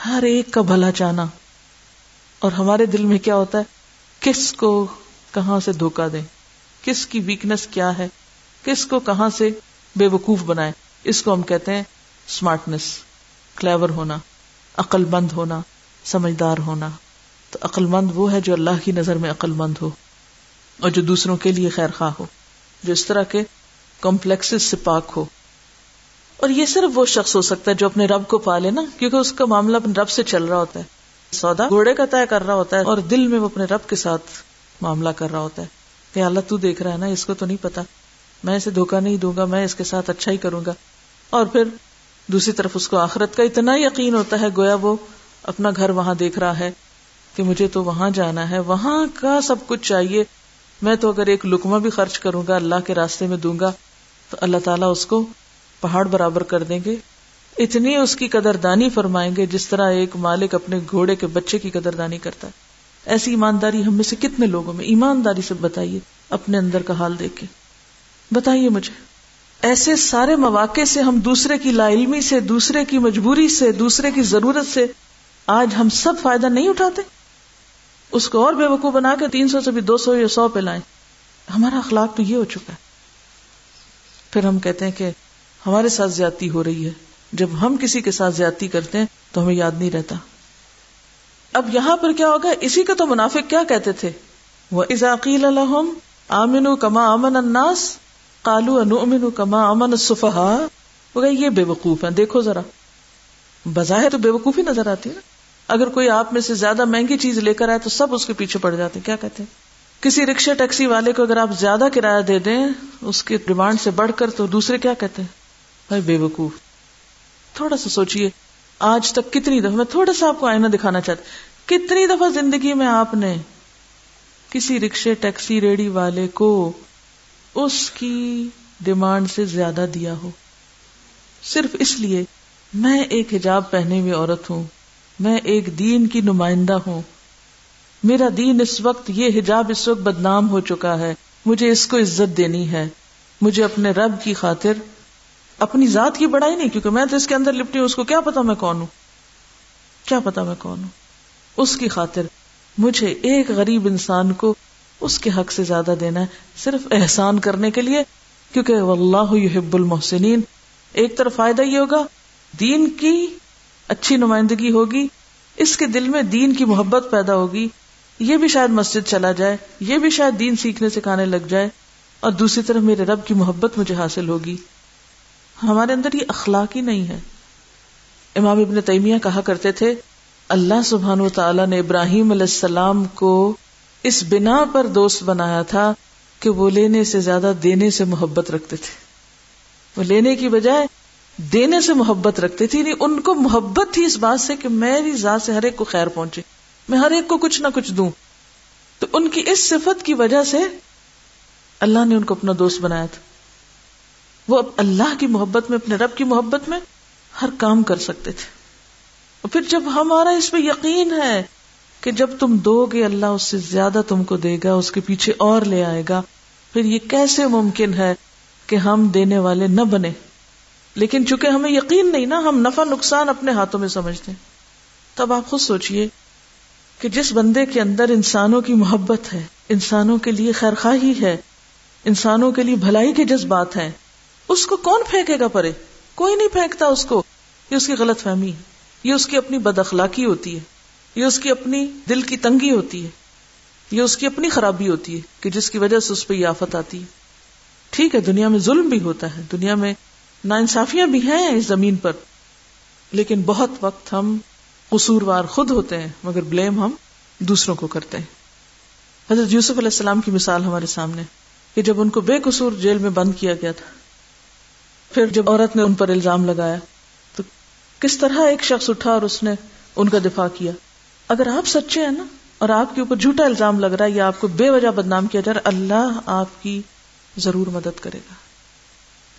ہر ایک کا بھلا چاہنا۔ اور ہمارے دل میں کیا ہوتا ہے؟ کس کو کہاں سے دھوکا دیں؟ کس کی ویکنیس کیا ہے؟ کس کو کہاں سے بے وقوف بنائے اس کو ہم کہتے ہیں اسمارٹنیس کلیور ہونا عقل مند ہونا، سمجھدار ہونا۔ تو عقل مند وہ ہے جو اللہ کی نظر میں عقل مند ہو اور جو دوسروں کے لیے خیر خواہ ہو، جو اس طرح کے کمپلیکس سے پاک ہو۔ اور یہ صرف وہ شخص ہو سکتا ہے جو اپنے رب کو پالے نا، کیونکہ اس کا معاملہ اپنے رب سے چل رہا ہوتا ہے۔ سودا گھوڑے کا طے کر رہا ہوتا ہے اور دل میں وہ اپنے رب کے ساتھ معاملہ کر رہا ہوتا ہے۔ کہ اللہ تو دیکھ رہا ہے نا، اس کو تو نہیں پتا۔ میں اسے دھوکا نہیں دوں گا، میں اس کے ساتھ اچھا ہی کروں گا۔ اور پھر دوسری طرف اس کو آخرت کا اتنا یقین ہوتا ہے، گویا وہ اپنا گھر وہاں دیکھ رہا ہے۔ کہ مجھے تو وہاں جانا ہے، وہاں کا سب کچھ چاہیے۔ میں تو اگر ایک لکما بھی خرچ کروں گا، اللہ کے راستے میں دوں گا، تو اللہ تعالیٰ اس کو پہاڑ برابر کر دیں گے۔ اتنی اس کی قدر دانی فرمائیں گے جس طرح ایک مالک اپنے گھوڑے کے بچے کی قدر دانی کرتا ہے۔ ایسی ایمانداری ہم میں سے کتنے لوگوں میں، ایمانداری سے بتائیے، اپنے اندر کا حال دیکھ کے بتائیے مجھے، ایسے سارے مواقع سے ہم دوسرے کی لا علمی سے، دوسرے کی مجبوری سے، دوسرے کی ضرورت سے آج ہم سب فائدہ نہیں اٹھاتے؟ اس کو اور بے وقوع بنا کے تین سو سے بھی دو سو یا سو پہ لائیں۔ ہمارا اخلاق تو یہ ہو چکا ہے۔ پھر ہم کہتے ہیں کہ ہمارے ساتھ زیادتی ہو رہی ہے۔ جب ہم کسی کے ساتھ زیادتی کرتے ہیں تو ہمیں یاد نہیں رہتا۔ اب یہاں پر کیا ہوگا؟ اسی کا تو منافق کیا کہتے تھے؟ وہ ازاقیل الحم آمن کما امن اناس کالو ان کما امن صفحا وہ یہ بے وقوف ہے دیکھو ذرا۔ بظاہر تو بے وقوفی نظر آتی ہے نا۔ اگر کوئی آپ میں سے زیادہ مہنگی چیز لے کر آئے تو سب اس کے پیچھے پڑ جاتے ہیں۔ کیا کہتے ہیں؟ کسی رکشے ٹیکسی والے کو اگر آپ زیادہ کرایہ دے دیں، اس کی ڈیمانڈ سے بڑھ کر تو دوسرے کیا کہتے ہیں؟ بھائی بے وقوف تھوڑا سا سوچئے، آج تک کتنی دفعہ، میں تھوڑا سا آپ کو آئینہ دکھانا چاہتا کتنی دفعہ زندگی میں آپ نے کسی رکشے ٹیکسی ریڑی والے کو اس کی ڈیمانڈ سے زیادہ دیا ہو؟ صرف اس لیے، میں ایک حجاب پہنے ہوئی عورت ہوں۔ میں ایک دین کی نمائندہ ہوں۔ میرا دین اس وقت یہ حجاب اس وقت بدنام ہو چکا ہے۔ مجھے اس کو عزت دینی ہے۔ مجھے اپنے رب کی خاطر اپنی ذات کی بڑائی نہیں، کیونکہ میں تو اس کے اندر لپٹی ہوں، اس کو کیا پتا میں کون ہوں؟ کیا پتا میں کون ہوں؟ اس کی خاطر مجھے ایک غریب انسان کو اس کے حق سے زیادہ دینا ہے، صرف احسان کرنے کے لیے، کیونکہ واللہ یحب المحسنین۔ ایک طرف فائدہ یہ ہوگا، دین کی اچھی نمائندگی ہوگی، اس کے دل میں دین کی محبت پیدا ہوگی۔ یہ بھی شاید مسجد چلا جائے، یہ بھی شاید دین سیکھنے سکھانے لگ جائے۔ اور دوسری طرف میرے رب کی محبت مجھے حاصل ہوگی۔ ہمارے اندر یہ اخلاق ہی نہیں ہے۔ امام ابن تیمیہ کہا کرتے تھے، اللہ سبحان و تعالیٰ نے ابراہیم علیہ السلام کو اس بنا پر دوست بنایا تھا کہ وہ لینے سے زیادہ دینے سے محبت رکھتے تھے۔ وہ لینے کی بجائے دینے سے محبت رکھتے تھے یعنی ان کو محبت تھی اس بات سے کہ میری ذات سے ہر ایک کو خیر پہنچے، میں ہر ایک کو کچھ نہ کچھ دوں۔ تو ان کی اس صفت کی وجہ سے اللہ نے ان کو اپنا دوست بنایا تھا۔ وہ اللہ کی محبت میں، اپنے رب کی محبت میں ہر کام کر سکتے تھے۔ اور پھر جب ہمارا اس پہ یقین ہے کہ جب تم دو گے، اللہ اس سے زیادہ تم کو دے گا، اس کے پیچھے اور لے آئے گا، پھر یہ کیسے ممکن ہے کہ ہم دینے والے نہ بنے؟ لیکن چونکہ ہمیں یقین نہیں نا، ہم نفع نقصان اپنے ہاتھوں میں سمجھتے ہیں۔ تب آپ خود سوچئے کہ جس بندے کے اندر انسانوں کی محبت ہے، انسانوں کے لیے خیر خواہی ہے، انسانوں کے لیے بھلائی کے جذبات ہیں، اس کو کون پھینکے گا پرے؟ کوئی نہیں پھینکتا اس کو۔ یہ اس کی غلط فہمی ہے۔ یہ اس کی اپنی بد اخلاقی ہوتی ہے۔ یہ اس کی اپنی دل کی تنگی ہوتی ہے۔ یہ اس کی اپنی خرابی ہوتی ہے کہ جس کی وجہ سے اس پہ یہ آفت آتی ہے۔ ٹھیک ہے، دنیا میں ظلم بھی ہوتا ہے۔ دنیا میں نا انصافیاں بھی ہیں اس زمین پر، لیکن بہت وقت ہم قصوروار خود ہوتے ہیں، مگر بلیم ہم دوسروں کو کرتے ہیں۔ حضرت یوسف علیہ السلام کی مثال ہمارے سامنے، کہ جب ان کو بے قصور جیل میں بند کیا گیا تھا، پھر جب عورت نے ان پر الزام لگایا، تو کس طرح ایک شخص اٹھا اور اس نے ان کا دفاع کیا؟ اگر آپ سچے ہیں نا، اور آپ کے اوپر جھوٹا الزام لگ رہا ہے، یا آپ کو بے وجہ بدنام کیا جا رہا اللہ آپ کی ضرور مدد کرے گا۔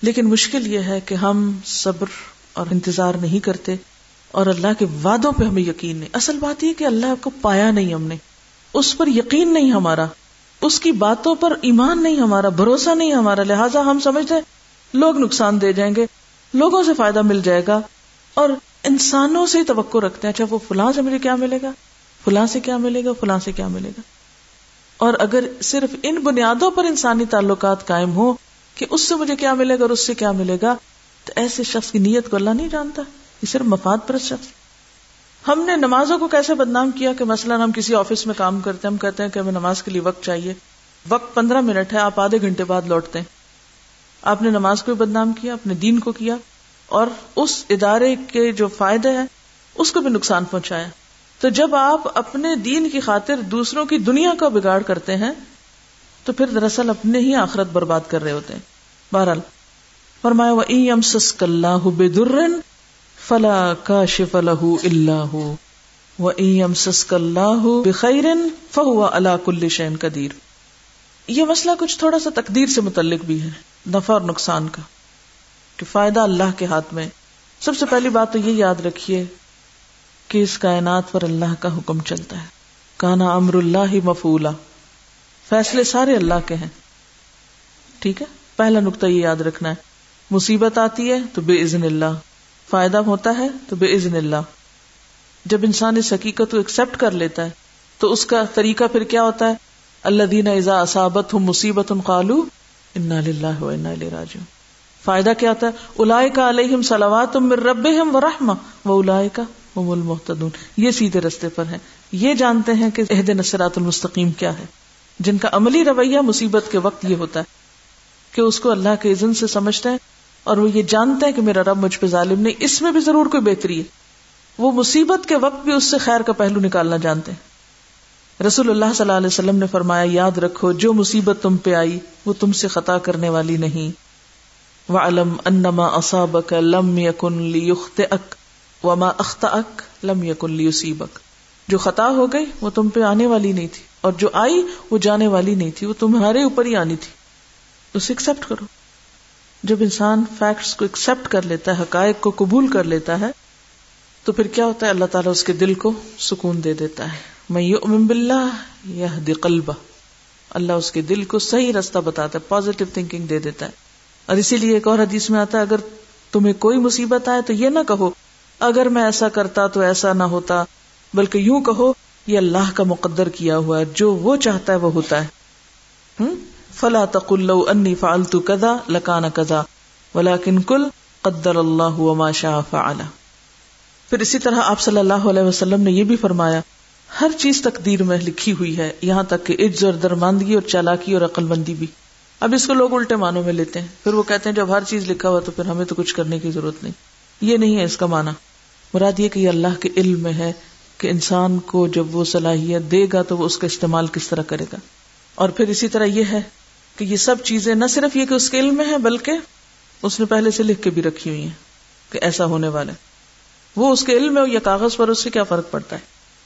لیکن مشکل یہ ہے کہ ہم صبر اور انتظار نہیں کرتے اور اللہ کے وعدوں پہ ہمیں یقین نہیں۔ اصل بات یہ کہ اللہ کو پایا نہیں ہم نے۔ اس پر یقین نہیں ہمارا۔ اس کی باتوں پر ایمان نہیں ہمارا۔ بھروسہ نہیں ہمارا۔ لہٰذا ہم سمجھتے لوگ نقصان دے جائیں گے۔ لوگوں سے فائدہ مل جائے گا۔ اور انسانوں سے توقع رکھتے ہیں اچھا وہ فلاں سے مجھے کیا ملے گا؟ فلاں سے کیا ملے گا؟ فلاں سے کیا ملے گا؟ اور اگر صرف ان بنیادوں پر انسانی تعلقات قائم ہو کہ اس سے مجھے کیا ملے گا اور اس سے کیا ملے گا؟ تو ایسے شخص کی نیت کو اللہ نہیں جانتا۔ یہ صرف مفاد پر شخص۔ ہم نے نمازوں کو کیسے بدنام کیا کہ مثلاً ہم کسی آفس میں کام کرتے ہیں، ہم کہتے ہیں کہ ہمیں نماز کے لیے وقت چاہیے۔ وقت پندرہ منٹ ہے، آپ آدھے گھنٹے بعد لوٹتے ہیں۔ آپ نے نماز کو بھی بدنام کیا، اپنے دین کو کیا اور اس ادارے کے جو فائدے ہیں اس کو بھی نقصان پہنچایا۔ تو جب آپ اپنے دین کی خاطر دوسروں کی دنیا کا بگاڑ کرتے ہیں تو پھر دراصل اپنے ہی آخرت برباد کر رہے ہوتے ہیں۔ بہرحال، فرمایا وہ فلا کا شف اللہ وہ ایم سس کلّہ بخیرن فہو اللہ کل شین قدیر یہ مسئلہ کچھ تھوڑا سا تقدیر سے متعلق بھی ہے، نفع اور نقصان کا۔ کہ فائدہ اللہ کے ہاتھ میں۔ سب سے پہلی بات تو یہ یاد رکھیے کہ اس کائنات پر اللہ کا حکم چلتا ہے۔ کانا امر اللہ ہی مفولا فیصلے سارے اللہ کے ہیں۔ ٹھیک ہے؟ پہلا نقطہ یہ یاد رکھنا ہے۔ مصیبت آتی ہے تو بے عزن اللہ۔ فائدہ ہوتا ہے تو بے عزن اللہ۔ جب انسان اس حقیقت کو ایکسپٹ کر لیتا ہے، تو اس کا طریقہ پھر کیا ہوتا ہے؟ اللہ دینا ازا اصابت ہوں مصیبت ان قالو انا للہ و انا راجو فائدہ کیا ہوتا ہے؟ الاائے کا علیہم سلوات رب ہم و رحما و الاائے کا محتدون یہ سیدھے رستے پر ہیں۔ یہ جانتے ہیں کہ عہد نصرات المستقیم کیا ہے۔ جن کا عملی رویہ مصیبت کے وقت یہ ہوتا ہے کہ اس کو اللہ کے عزن سے سمجھتے ہیں اور وہ یہ جانتے ہیں کہ میرا رب مجھ پہ ظالم نہیں، اس میں بھی ضرور کوئی بہتری ہے۔ وہ مصیبت کے وقت بھی اس سے خیر کا پہلو نکالنا جانتے ہیں۔ رسول اللہ صلی اللہ علیہ وسلم نے فرمایا، یاد رکھو، جو مصیبت تم پہ آئی، وہ تم سے خطا کرنے والی نہیں۔ وعلم انما اصابك لم يكن ليخطئك وما اخطأك لم يكن ليصيبك۔ جو خطا ہو گئی، وہ تم پہ آنے والی نہیں تھی۔ اور جو آئی وہ جانے والی نہیں تھی، وہ تمہارے اوپر ہی آنی تھی۔ اسے ایکسپٹ کرو۔ جب انسان فیکٹس کو ایکسپٹ کر لیتا ہے، حقائق کو قبول کر لیتا ہے، تو پھر کیا ہوتا ہے؟ اللہ تعالیٰ اس کے دل کو سکون دے دیتا ہے۔ میں یؤمن باللہ یہدی قلبہ۔ اللہ اس کے دل کو صحیح رستہ بتاتا ہے پازیٹو تھنکنگ دے دیتا ہے۔ اور اسی لیے ایک اور حدیث میں آتا ہے، اگر تمہیں کوئی مصیبت آئے تو یہ نہ کہو، اگر میں ایسا کرتا تو ایسا نہ ہوتا، بلکہ یوں کہو یہ اللہ کا مقدر کیا ہوا ہے، جو وہ چاہتا ہے وہ ہوتا ہے۔ فلا تقل انی فعلت کذا لکان کذا، ولیکن کل قدر اللہ وما شاء فعل۔ پھر اسی طرح آپ صلی اللہ علیہ وسلم نے یہ بھی فرمایا، ہر چیز تقدیر میں لکھی ہوئی ہے، یہاں تک کہ عز اور درماندگی اور چالاکی اور عقل بندی بھی۔ اب اس کو لوگ الٹے معنوں میں لیتے ہیں۔ پھر وہ کہتے ہیں، جب ہر چیز لکھا ہوا تو پھر ہمیں تو کچھ کرنے کی ضرورت نہیں۔ یہ نہیں ہے اس کا معنی۔ مراد یہ کہ یہ اللہ کے علم میں ہے۔ کہ انسان کو جب وہ صلاحیت دے گا تو وہ اس کا استعمال کس طرح کرے گا اور پھر اسی طرح یہ ہے کہ یہ سب چیزیں نہ صرف یہ کہ اس کے علم میں ہے بلکہ اس نے پہلے سے لکھ کے بھی رکھی ہوئی ہیں کہ ایسا ہونے والا ہے۔ وہ اس کے علم میں یا کاغذ پر اس سے کیا فرق پڑتا ہے؟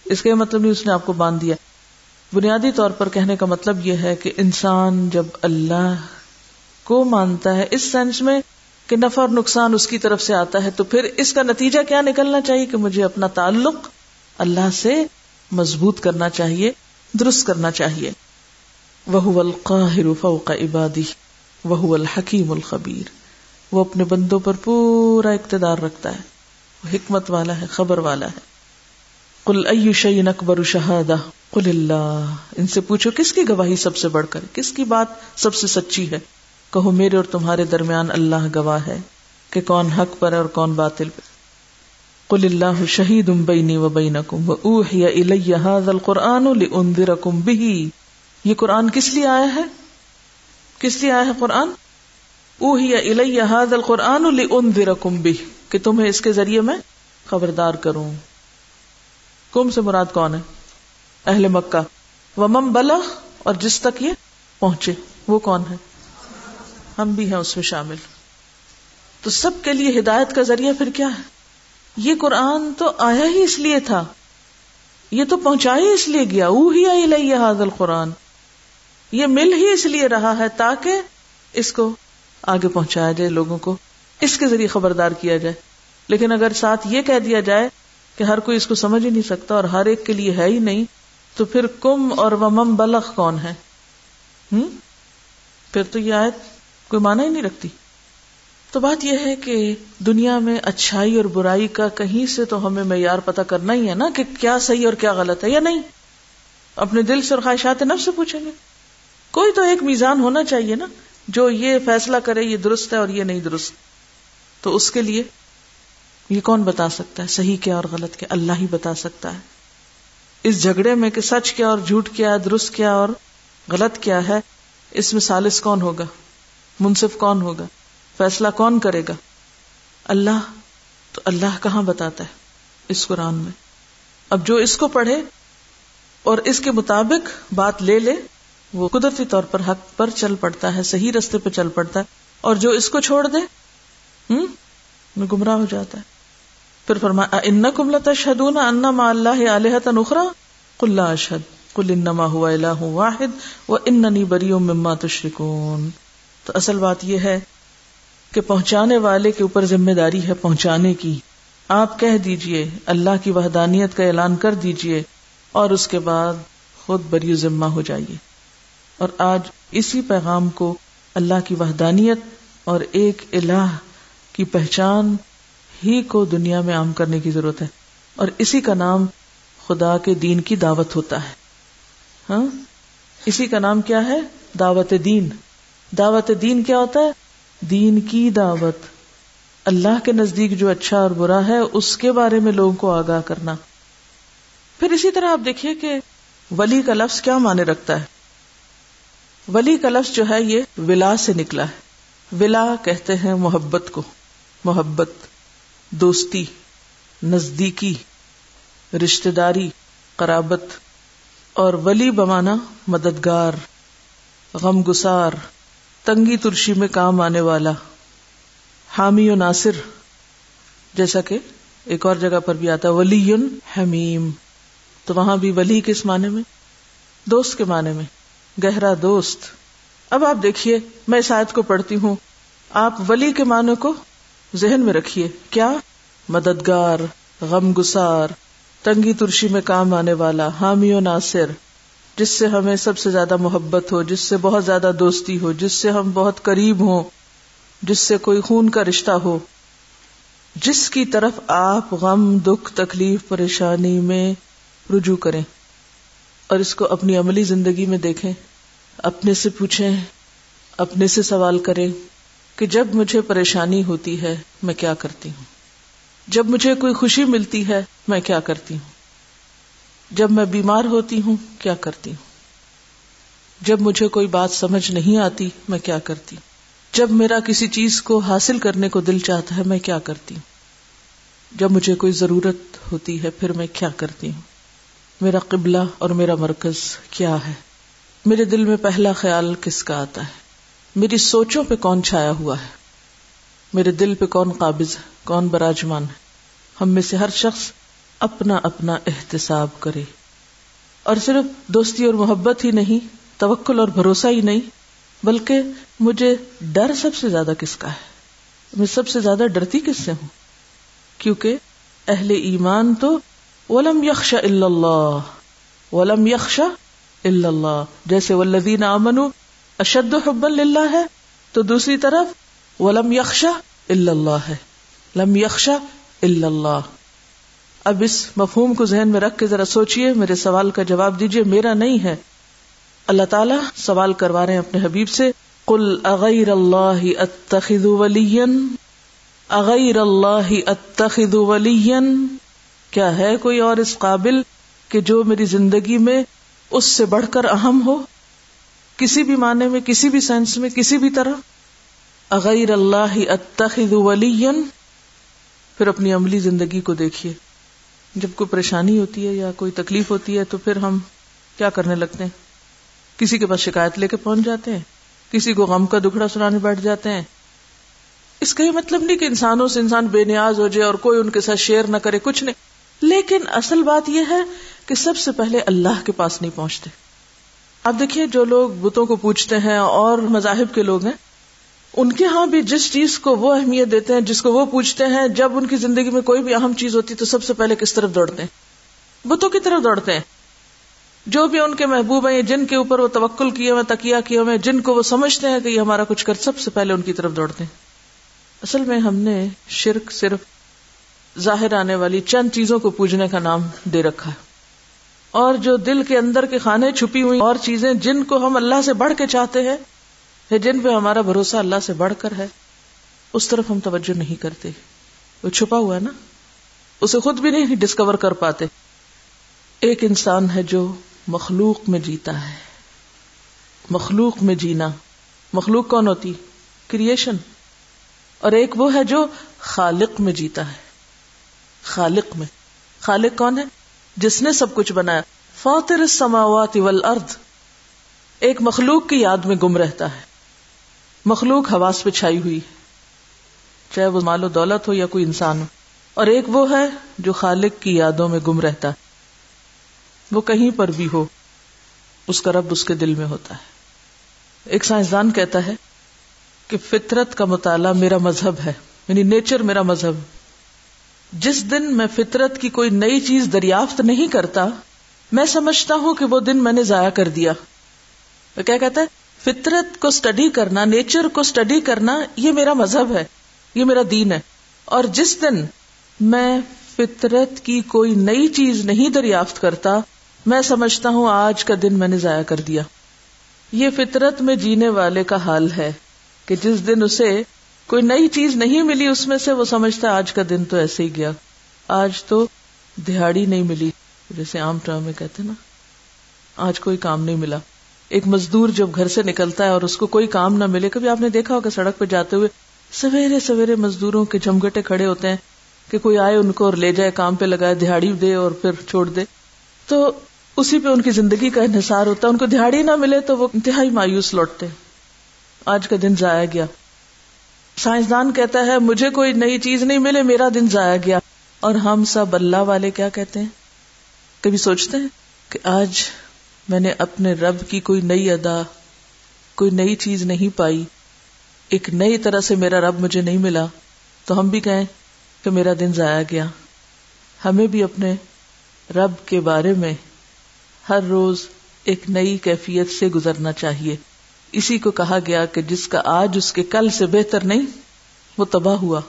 اس کا مطلب نہیں اس نے آپ کو باندھ دیا۔ بنیادی طور پر کہنے کا مطلب یہ ہے کہ انسان جب اللہ کو مانتا ہے اس سینس میں کہ نفع اور نقصان اس کی طرف سے آتا ہے تو پھر اس کا نتیجہ کیا نکلنا چاہیے کہ مجھے اپنا تعلق اللہ سے مضبوط کرنا چاہیے، درست کرنا چاہیے۔ وہ القاہر فوق عبادی وہ الحکیم الخبیر۔ وہ اپنے بندوں پر پورا اقتدار رکھتا ہے۔ وہ حکمت والا ہے، خبر والا ہے۔ کل شعین اکبر شہادہ، قل اللہ۔ ان سے پوچھو، کس کی گواہی سب سے بڑھ کر، کس کی بات سب سے سچی ہے؟ کہو، میرے اور تمہارے درمیان اللہ گواہ ہے کہ کون حق پر ہے اور کون باطل پر۔ قل اللہ شہید بینی و بینکم و اوحی الی هذا القرآن لانذرکم به یہ قرآن کس لیے آیا ہے؟ کس لیے آیا ہے قرآن؟ اوحی الی هذا القرآن لانذرکم به کہ تمہیں اس کے ذریعے میں خبردار کروں۔ کم سے مراد کون ہے؟ اہل مکہ۔ ومم بلغ، اور جس تک یہ پہنچے، وہ کون ہے؟ ہم بھی ہیں اس میں شامل۔ تو سب کے لیے ہدایت کا ذریعہ پھر کیا ہے؟ یہ قرآن تو آیا ہی اس لیے تھا۔ یہ تو پہنچا ہی اس لیے گیا۔ وہ ہی آئی لئی حاضل قرآن یہ مل ہی اس لیے رہا ہے تاکہ اس کو آگے پہنچایا جائے، لوگوں کو اس کے ذریعے خبردار کیا جائے۔ لیکن اگر ساتھ یہ کہہ دیا جائے کہ ہر کوئی اس کو سمجھ ہی نہیں سکتا اور ہر ایک کے لیے ہے ہی نہیں، تو پھر کم اور ومم بلخ کون ہے؟ ہم؟ پھر تو یہ آیت کوئی مانا ہی نہیں رکھتی۔ تو بات یہ ہے کہ دنیا میں اچھائی اور برائی کا کہیں سے تو ہمیں معیار پتا کرنا ہی ہے نا کہ کیا صحیح اور کیا غلط ہے یا نہیں۔ اپنے دل سے اور خواہشات نفس سے پوچھیں گے۔ کوئی تو ایک میزان ہونا چاہیے نا جو یہ فیصلہ کرے یہ درست ہے اور یہ نہیں درست۔ تو اس کے لیے یہ کون بتا سکتا ہے؟ صحیح کیا اور غلط کیا؟ اللہ ہی بتا سکتا ہے۔ اس جھگڑے میں کہ سچ کیا اور جھوٹ کیا، درست کیا اور غلط کیا ہے، اس میں سالس کون ہوگا؟ منصف کون ہوگا؟ فیصلہ کون کرے گا؟ اللہ۔ تو اللہ کہاں بتاتا ہے اس قرآن میں؟ اب جو اس کو پڑھے اور اس کے مطابق بات لے لے، وہ قدرتی طور پر حق پر چل پڑتا ہے، صحیح رستے پہ چل پڑتا ہے۔ اور جو اس کو چھوڑ دے ہوں گمراہ ہو جاتا ہے۔ پھر فرمایا ان کم لتشہدون ان ما اللہ الہۃ اخرى قل لا اشهد قل انما هو الہ واحد واننی بریء مما تشركون۔ تو اصل بات یہ ہے کہ پہنچانے والے کے اوپر ذمہ داری ہے پہنچانے کی۔ آپ کہہ دیجیے، اللہ کی وحدانیت کا اعلان کر دیجیے اور اس کے بعد خود بری ذمہ ہو جائیے۔ اور آج اسی پیغام کو اللہ کی وحدانیت اور ایک الہ کی پہچان ہی کو دنیا میں عام کرنے کی ضرورت ہے۔ اور اسی کا نام خدا کے دین کی دعوت ہوتا ہے۔ ہاں؟ اسی کا نام کیا ہے؟ دعوت دین۔ دعوت دین کیا ہوتا ہے؟ دین کی دعوت۔ اللہ کے نزدیک جو اچھا اور برا ہے، اس کے بارے میں لوگوں کو آگاہ کرنا۔ پھر اسی طرح آپ دیکھیے کہ ولی کا لفظ کیا مانے رکھتا ہے۔ ولی کا لفظ جو ہے، یہ ولا سے نکلا ہے۔ ولا کہتے ہیں محبت کو۔ محبت، دوستی، نزدیکی رشتے داری، قرابت۔ اور ولی بمانا مددگار غم گسار تنگی ترشی میں کام آنے والا حامی و ناصر، جیسا کہ ایک اور جگہ پر بھی آتا ولی حمیم۔ تو وہاں بھی ولی کس معنی میں؟ دوست کے معنی میں۔ گہرا دوست۔ اب آپ دیکھیے، میں اس آیت کو پڑھتی ہوں۔ آپ ولی کے معنی کو ذہن میں رکھیے۔ کیا؟ مددگار غم گسار تنگی ترشی میں کام آنے والا حامی و ناصر۔ جس سے ہمیں سب سے زیادہ محبت ہو، جس سے بہت زیادہ دوستی ہو، جس سے ہم بہت قریب ہوں، جس سے کوئی خون کا رشتہ ہو۔ جس کی طرف آپ غم، دکھ، تکلیف، پریشانی میں رجوع کریں اور اس کو اپنی عملی زندگی میں دیکھیں، اپنے سے پوچھیں، اپنے سے سوال کریں کہ جب مجھے پریشانی ہوتی ہے، میں کیا کرتی ہوں؟ جب مجھے کوئی خوشی ملتی ہے، میں کیا کرتی ہوں؟ جب میں بیمار ہوتی ہوں، کیا کرتی ہوں؟ جب مجھے کوئی بات سمجھ نہیں آتی، میں کیا کرتی ہوں؟ جب میرا کسی چیز کو حاصل کرنے کو دل چاہتا ہے، میں کیا کرتی ہوں؟ جب مجھے کوئی ضرورت ہوتی ہے، پھر میں کیا کرتی ہوں؟ میرا قبلہ اور میرا مرکز کیا ہے؟ میرے دل میں پہلا خیال کس کا آتا ہے؟ میری سوچوں پہ کون چھایا ہوا ہے؟ میرے دل پہ کون قابض ہے؟ کون براجمان ہے؟ ہم میں سے ہر شخص اپنا اپنا احتساب کرے۔ اور صرف دوستی اور محبت ہی نہیں، توکل اور بھروسہ ہی نہیں، بلکہ مجھے ڈر سب سے زیادہ کس کا ہے؟ میں سب سے زیادہ ڈرتی کس سے ہوں؟ کیونکہ اہل ایمان تو ولم یکش اللہ ولم یکش اللہ جیسے ولدین امن اشد حب اللہ ہے تو دوسری طرف ولم یکش اللہ ہے لم یکش اللہ اب اس مفہوم کو ذہن میں رکھ کے ذرا سوچئے، میرے سوال کا جواب دیجیے، میرا نہیں ہے۔ اللہ تعالیٰ سوال کروا رہے ہیں اپنے حبیب سے۔ کل اغیر اللہ اتخذ ولین؟ اغیر اللہ اتخذ ولین؟ کیا ہے کوئی اور اس قابل کہ جو میری زندگی میں اس سے بڑھ کر اہم ہو؟ کسی بھی معنی میں، کسی بھی سینس میں، کسی بھی طرح۔ اغیر اللہ اتخذ ولی پھر اپنی عملی زندگی کو دیکھیے۔ جب کوئی پریشانی ہوتی ہے یا کوئی تکلیف ہوتی ہے تو پھر ہم کیا کرنے لگتے ہیں؟ کسی کے پاس شکایت لے کے پہنچ جاتے ہیں، کسی کو غم کا دکھڑا سنانے بیٹھ جاتے ہیں۔ اس کا یہ مطلب نہیں کہ انسانوں سے انسان بے نیاز ہو جائے اور کوئی ان کے ساتھ شیئر نہ کرے، کچھ نہیں۔ لیکن اصل بات یہ ہے کہ سب سے پہلے اللہ کے پاس نہیں پہنچتے۔ اب دیکھیے جو لوگ بتوں کو پوچھتے ہیں اور مذاہب کے لوگ ہیں ان کے ہاں بھی جس چیز کو وہ اہمیت دیتے ہیں، جس کو وہ پوچھتے ہیں، جب ان کی زندگی میں کوئی بھی اہم چیز ہوتی تو سب سے پہلے کس طرف دوڑتے ہیں؟ بتوں کی طرف دوڑتے ہیں۔ جو بھی ان کے محبوب ہیں جن کے اوپر وہ توکل کیے ہوئے تکیا کیے ہوئے، جن کو وہ سمجھتے ہیں کہ یہ ہمارا کچھ کر، سب سے پہلے ان کی طرف دوڑتے ہیں۔ اصل میں ہم نے شرک صرف ظاہر آنے والی چند چیزوں کو پوجنے کا نام دے رکھا ہے۔ اور جو دل کے اندر کے خانے چھپی ہوئی اور چیزیں جن کو ہم اللہ سے بڑھ کے چاہتے ہیں یا جن پہ ہمارا بھروسہ اللہ سے بڑھ کر ہے، اس طرف ہم توجہ نہیں کرتے۔ وہ چھپا ہوا ہے نا؟ اسے خود بھی نہیں ڈسکور کر پاتے۔ ایک انسان ہے جو مخلوق میں جیتا ہے۔ مخلوق میں جینا۔ مخلوق کون ہوتی؟ کریشن اور ایک وہ ہے جو خالق میں جیتا ہے۔ خالق میں۔ خالق کون ہے؟ جس نے سب کچھ بنایا۔ فاطر السماوات والارض۔ ایک مخلوق کی یاد میں گم رہتا ہے۔ مخلوق حواس پہ چھائی ہوئی۔ چاہے وہ مال و دولت ہو یا کوئی انسان ہو۔ اور ایک وہ ہے جو خالق کی یادوں میں گم رہتا ہے۔ وہ کہیں پر بھی ہو، اس کا رب اس کے دل میں ہوتا ہے۔ ایک سائنسدان کہتا ہے کہ فطرت کا مطالعہ میرا مذہب ہے یعنی نیچر میرا مذہب۔ جس دن میں فطرت کی کوئی نئی چیز دریافت نہیں کرتا، میں سمجھتا ہوں کہ وہ دن میں نے ضائع کر دیا۔ کیا کہتا ہے؟ فطرت کو اسٹڈی کرنا نیچر کو اسٹڈی کرنا، یہ میرا مذہب ہے، یہ میرا دین ہے۔ اور جس دن میں فطرت کی کوئی نئی چیز نہیں دریافت کرتا، میں سمجھتا ہوں آج کا دن میں نے ضائع کر دیا۔ یہ فطرت میں جینے والے کا حال ہے کہ جس دن اسے کوئی نئی چیز نہیں ملی، اس میں سے وہ سمجھتا آج کا دن تو ایسے ہی گیا۔ آج تو دہاڑی نہیں ملی، جیسے عام ٹرم میں کہتے نا، آج کوئی کام نہیں ملا۔ ایک مزدور جب گھر سے نکلتا ہے اور اس کو کوئی کام نہ ملے، کبھی آپ نے دیکھا ہوگا سڑک پہ جاتے ہوئے، سویرے سویرے مزدوروں کے جمگٹے کھڑے ہوتے ہیں کہ کوئی آئے ان کو اور لے جائے، کام پہ لگائے، دہاڑی دے اور پھر چھوڑ دے۔ تو اسی پہ ان کی زندگی کا انحصار ہوتا ہے۔ ان کو دہاڑی نہ ملے تو وہ انتہائی مایوس لوٹتے آج کا دن ضائع گیا۔ سائنسدان کہتا ہے، مجھے کوئی نئی چیز نہیں ملے، میرا دن ضائع گیا۔ اور ہم سب اللہ والے کیا کہتے ہیں؟ کبھی سوچتے ہیں کہ آج میں نے اپنے رب کی کوئی نئی ادا، کوئی نئی چیز نہیں پائی۔ ایک نئی طرح سے میرا رب مجھے نہیں ملا۔ تو ہم بھی کہیں کہ میرا دن ضائع گیا۔ ہمیں بھی اپنے رب کے بارے میں ہر روز ایک نئی کیفیت سے گزرنا چاہیے۔ اسی کو کہا گیا کہ جس کا آج اس کے کل سے بہتر نہیں، وہ تباہ ہوا۔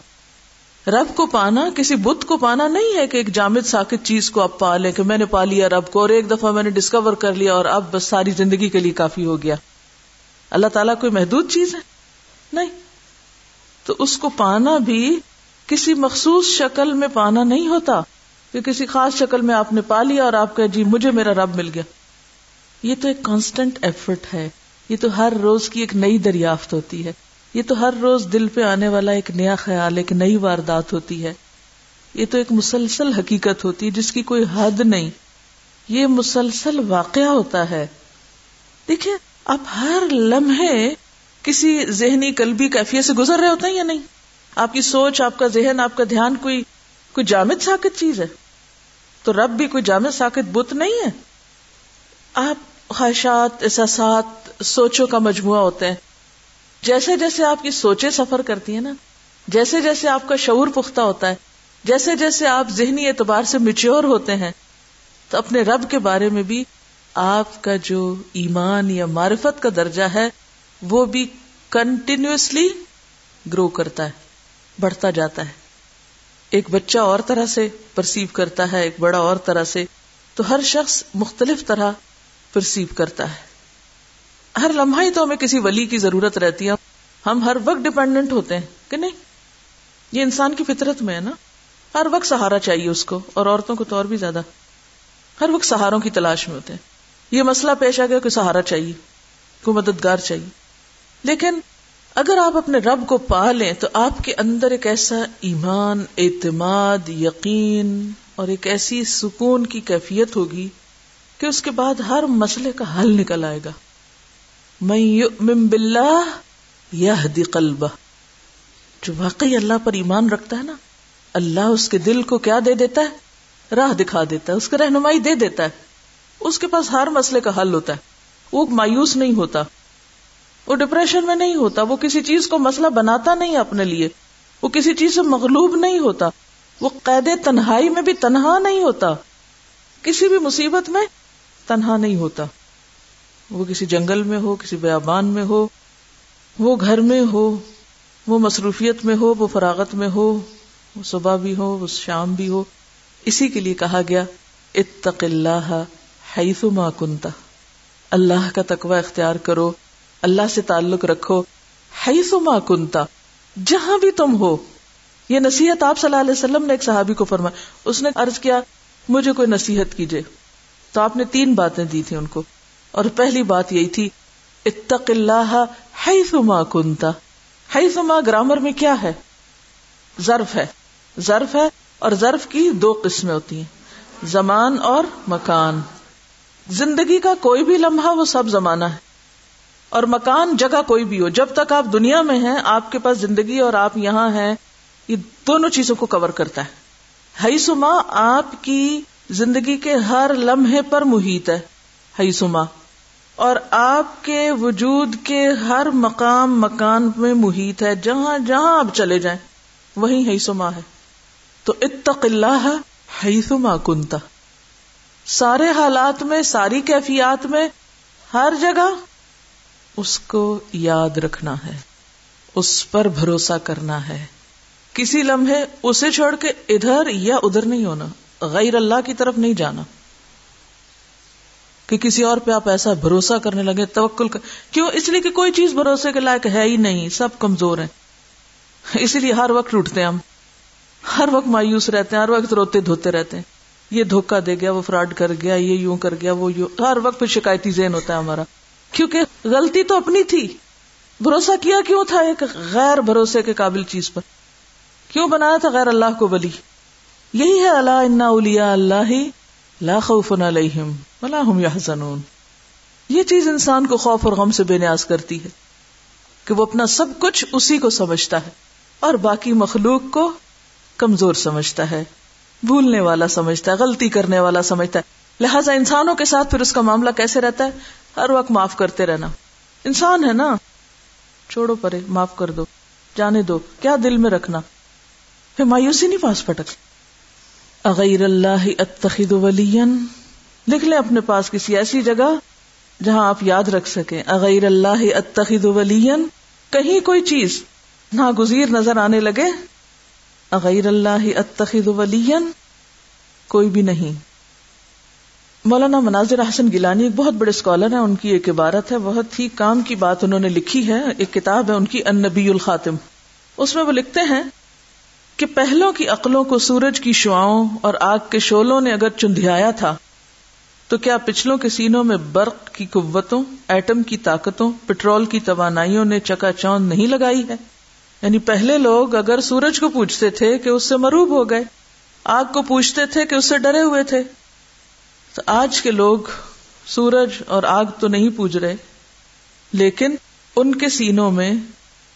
رب کو پانا، کسی بت کو پانا نہیں ہے کہ ایک جامد ساکت چیز کو آپ پا لیں کہ میں نے پا لیا رب کو اور ایک دفعہ میں نے ڈسکور کر لیا اور اب بس ساری زندگی کے لیے کافی ہو گیا۔ اللہ تعالیٰ کوئی محدود چیز ہے؟ نہیں۔ تو اس کو پانا بھی کسی مخصوص شکل میں پانا نہیں ہوتا کہ کسی خاص شکل میں آپ نے پا لیا اور آپ کا جی مجھے میرا رب مل گیا۔ یہ تو ایک کانسٹنٹ ایفرٹ ہے۔ یہ تو ہر روز کی ایک نئی دریافت ہوتی ہے۔ یہ تو ہر روز دل پہ آنے والا ایک نیا خیال، ایک نئی واردات ہوتی ہے۔ یہ تو ایک مسلسل حقیقت ہوتی ہے جس کی کوئی حد نہیں۔ یہ مسلسل واقعہ ہوتا ہے۔ دیکھیے آپ ہر لمحے کسی ذہنی قلبی کیفیت سے گزر رہے ہوتے ہیں یا نہیں؟ آپ کی سوچ، آپ کا ذہن، آپ کا دھیان کوئی کوئی جامد ساکت چیز ہے۔ تو رب بھی کوئی جامد ساکت بت نہیں ہے۔ آپ خواہشات، احساسات، سوچوں کا مجموعہ ہوتے ہیں۔ جیسے جیسے آپ کی سوچیں سفر کرتی ہیں نا، جیسے جیسے آپ کا شعور پختہ ہوتا ہے، جیسے جیسے آپ ذہنی اعتبار سے میچور ہوتے ہیں، تو اپنے رب کے بارے میں بھی آپ کا جو ایمان یا معرفت کا درجہ ہے، وہ بھی کنٹینیوسلی گرو کرتا ہے، بڑھتا جاتا ہے۔ ایک بچہ اور طرح سے پرسیو کرتا ہے، ایک بڑا اور طرح سے، تو ہر شخص مختلف طرح پرسیو کرتا ہے۔ ہر لمحہ ہی تو ہمیں کسی ولی کی ضرورت رہتی ہے۔ ہم ہر وقت ڈپینڈنٹ ہوتے ہیں، کہ نہیں؟ یہ انسان کی فطرت میں ہے نا۔ ہر وقت سہارا چاہیے اس کو، اور عورتوں کو تو اور بھی زیادہ۔ ہر وقت سہاروں کی تلاش میں ہوتے ہیں۔ یہ مسئلہ پیش آ گیا کہ سہارا چاہیے، کوئی مددگار چاہیے۔ لیکن اگر آپ اپنے رب کو پا لیں، تو آپ کے اندر ایک ایسا ایمان، اعتماد، یقین اور ایک ایسی سکون کی کیفیت ہوگی کہ اس کے بعد ہر مسئلے کا حل نکل آئے گا۔ میں یؤمن باللہ یہدی قلبہ جو واقعی اللہ پر ایمان رکھتا ہے نا، اللہ اس کے دل کو کیا دے دیتا ہے؟ راہ دکھا دیتا ہے، اس کو رہنمائی دے دیتا ہے۔ اس کے پاس ہر مسئلے کا حل ہوتا ہے۔ وہ مایوس نہیں ہوتا۔ وہ ڈپریشن میں نہیں ہوتا۔ وہ کسی چیز کو مسئلہ بناتا نہیں اپنے لیے۔ وہ کسی چیز سے مغلوب نہیں ہوتا۔ وہ قید تنہائی میں بھی تنہا نہیں ہوتا۔ کسی بھی مصیبت میں تنہا نہیں ہوتا۔ وہ کسی جنگل میں ہو، کسی بیابان میں ہو، وہ گھر میں ہو، وہ مصروفیت میں ہو، وہ فراغت میں ہو، وہ صبح بھی ہو، وہ شام بھی ہو۔ اسی کے لیے کہا گیا، اتق اللہ حیث ما کنتا اللہ کا تقوی اختیار کرو، اللہ سے تعلق رکھو۔ حیث ما کنتا جہاں بھی تم ہو۔ یہ نصیحت آپ صلی اللہ علیہ وسلم نے ایک صحابی کو فرمایا اس نے عرض کیا، مجھے کوئی نصیحت کیجیے تو آپ نے تین باتیں دی تھی ان کو۔ اور پہلی بات یہی تھی، اتق اللہ حیث ما کنتا حیث ما گرامر میں کیا ہے؟ ظرف ہے۔ ظرف ہے اور ظرف کی دو قسمیں ہوتی ہیں، زمان اور مکان۔ زندگی کا کوئی بھی لمحہ وہ سب زمانہ ہے۔ اور مکان جگہ کوئی بھی ہو، جب تک آپ دنیا میں ہیں، آپ کے پاس زندگی اور آپ یہاں ہیں، یہ دونوں چیزوں کو کور کرتا ہے۔ ہئی سما آپ کی زندگی کے ہر لمحے پر محیط ہے۔ ہئی سما اور آپ کے وجود کے ہر مقام مکان میں محیط ہے، جہاں جہاں آپ چلے جائیں وہی ہئی سما ہے۔ تو اتق اللہ ہئی سما کنتا سارے حالات میں، ساری کیفیات میں، ہر جگہ اس کو یاد رکھنا ہے، اس پر بھروسہ کرنا ہے۔ کسی لمحے اسے چھوڑ کے ادھر یا ادھر نہیں ہونا، غیر اللہ کی طرف نہیں جانا۔ کہ کسی اور پہ آپ ایسا بھروسہ کرنے لگے، توکل کر کیوں؟ اس لیے کہ کوئی چیز بھروسے کے لائق ہے ہی نہیں، سب کمزور ہیں۔ اسی لیے ہر وقت ٹوٹتے ہیں ہم۔ ہر وقت مایوس رہتے ہیں، ہر وقت روتے دھوتے رہتے ہیں۔ یہ دھوکا دے گیا، وہ فراڈ کر گیا، یہ یوں کر گیا، وہ یوں۔ ہر وقت پہ شکایتی ذہن ہوتا ہے ہمارا۔ کیونکہ غلطی تو اپنی تھی۔ بھروسہ کیا کیوں تھا ایک غیر بھروسے کے قابل چیز پر؟ کیوں بنایا تھا غیر اللہ کو بلی یہی ہے اللہ انا اولیا اللہ لا خوف علیہم۔ ولا هم يحزنون یہ چیز انسان کو خوف اور غم سے بے نیاز کرتی ہے کہ وہ اپنا سب کچھ اسی کو سمجھتا ہے اور باقی مخلوق کو کمزور سمجھتا ہے، بھولنے والا سمجھتا ہے، غلطی کرنے والا سمجھتا ہے۔ لہٰذا انسانوں کے ساتھ پھر اس کا معاملہ کیسے رہتا ہے؟ ہر وقت معاف کرتے رہنا۔ انسان ہے نا؟ چھوڑو پرے، معاف کر دو، جانے دو، کیا دل میں رکھنا؟ پھر مایوسی نہیں پاس پٹک اغیر اللہ اتخذ ولین لکھ لیں اپنے پاس کسی ایسی جگہ جہاں آپ یاد رکھ سکیں۔ اغیر اللہ اتخذ ولین۔ کہیں کوئی چیز ناگزیر نظر آنے لگے۔ اغیر اللہ اتخذ ولین۔ کوئی بھی نہیں۔ مولانا مناظر حسن گیلانی ایک بہت بڑے اسکالر ہیں، ان کی ایک عبارت ہے، بہت ہی کام کی بات انہوں نے لکھی ہے، ایک کتاب ہے، ان کی النبی الخاتم۔ اس میں وہ لکھتے ہیں کہ پہلوں کی عقلوں کو سورج کی شعاؤں اور آگ کے شولوں نے اگر چندھیایا تھا تو کیا پچھلوں کے سینوں میں برق کی قوتوں، ایٹم کی طاقتوں، پٹرول کی توانائیوں نے چکا چوند نہیں لگائی ہے؟ یعنی پہلے لوگ اگر سورج کو پوچھتے تھے کہ اس سے مروب ہو گئے، آگ کو پوچھتے تھے کہ اس سے ڈرے ہوئے تھے۔ تو آج کے لوگ سورج اور آگ تو نہیں پوج رہے، لیکن ان کے سینوں میں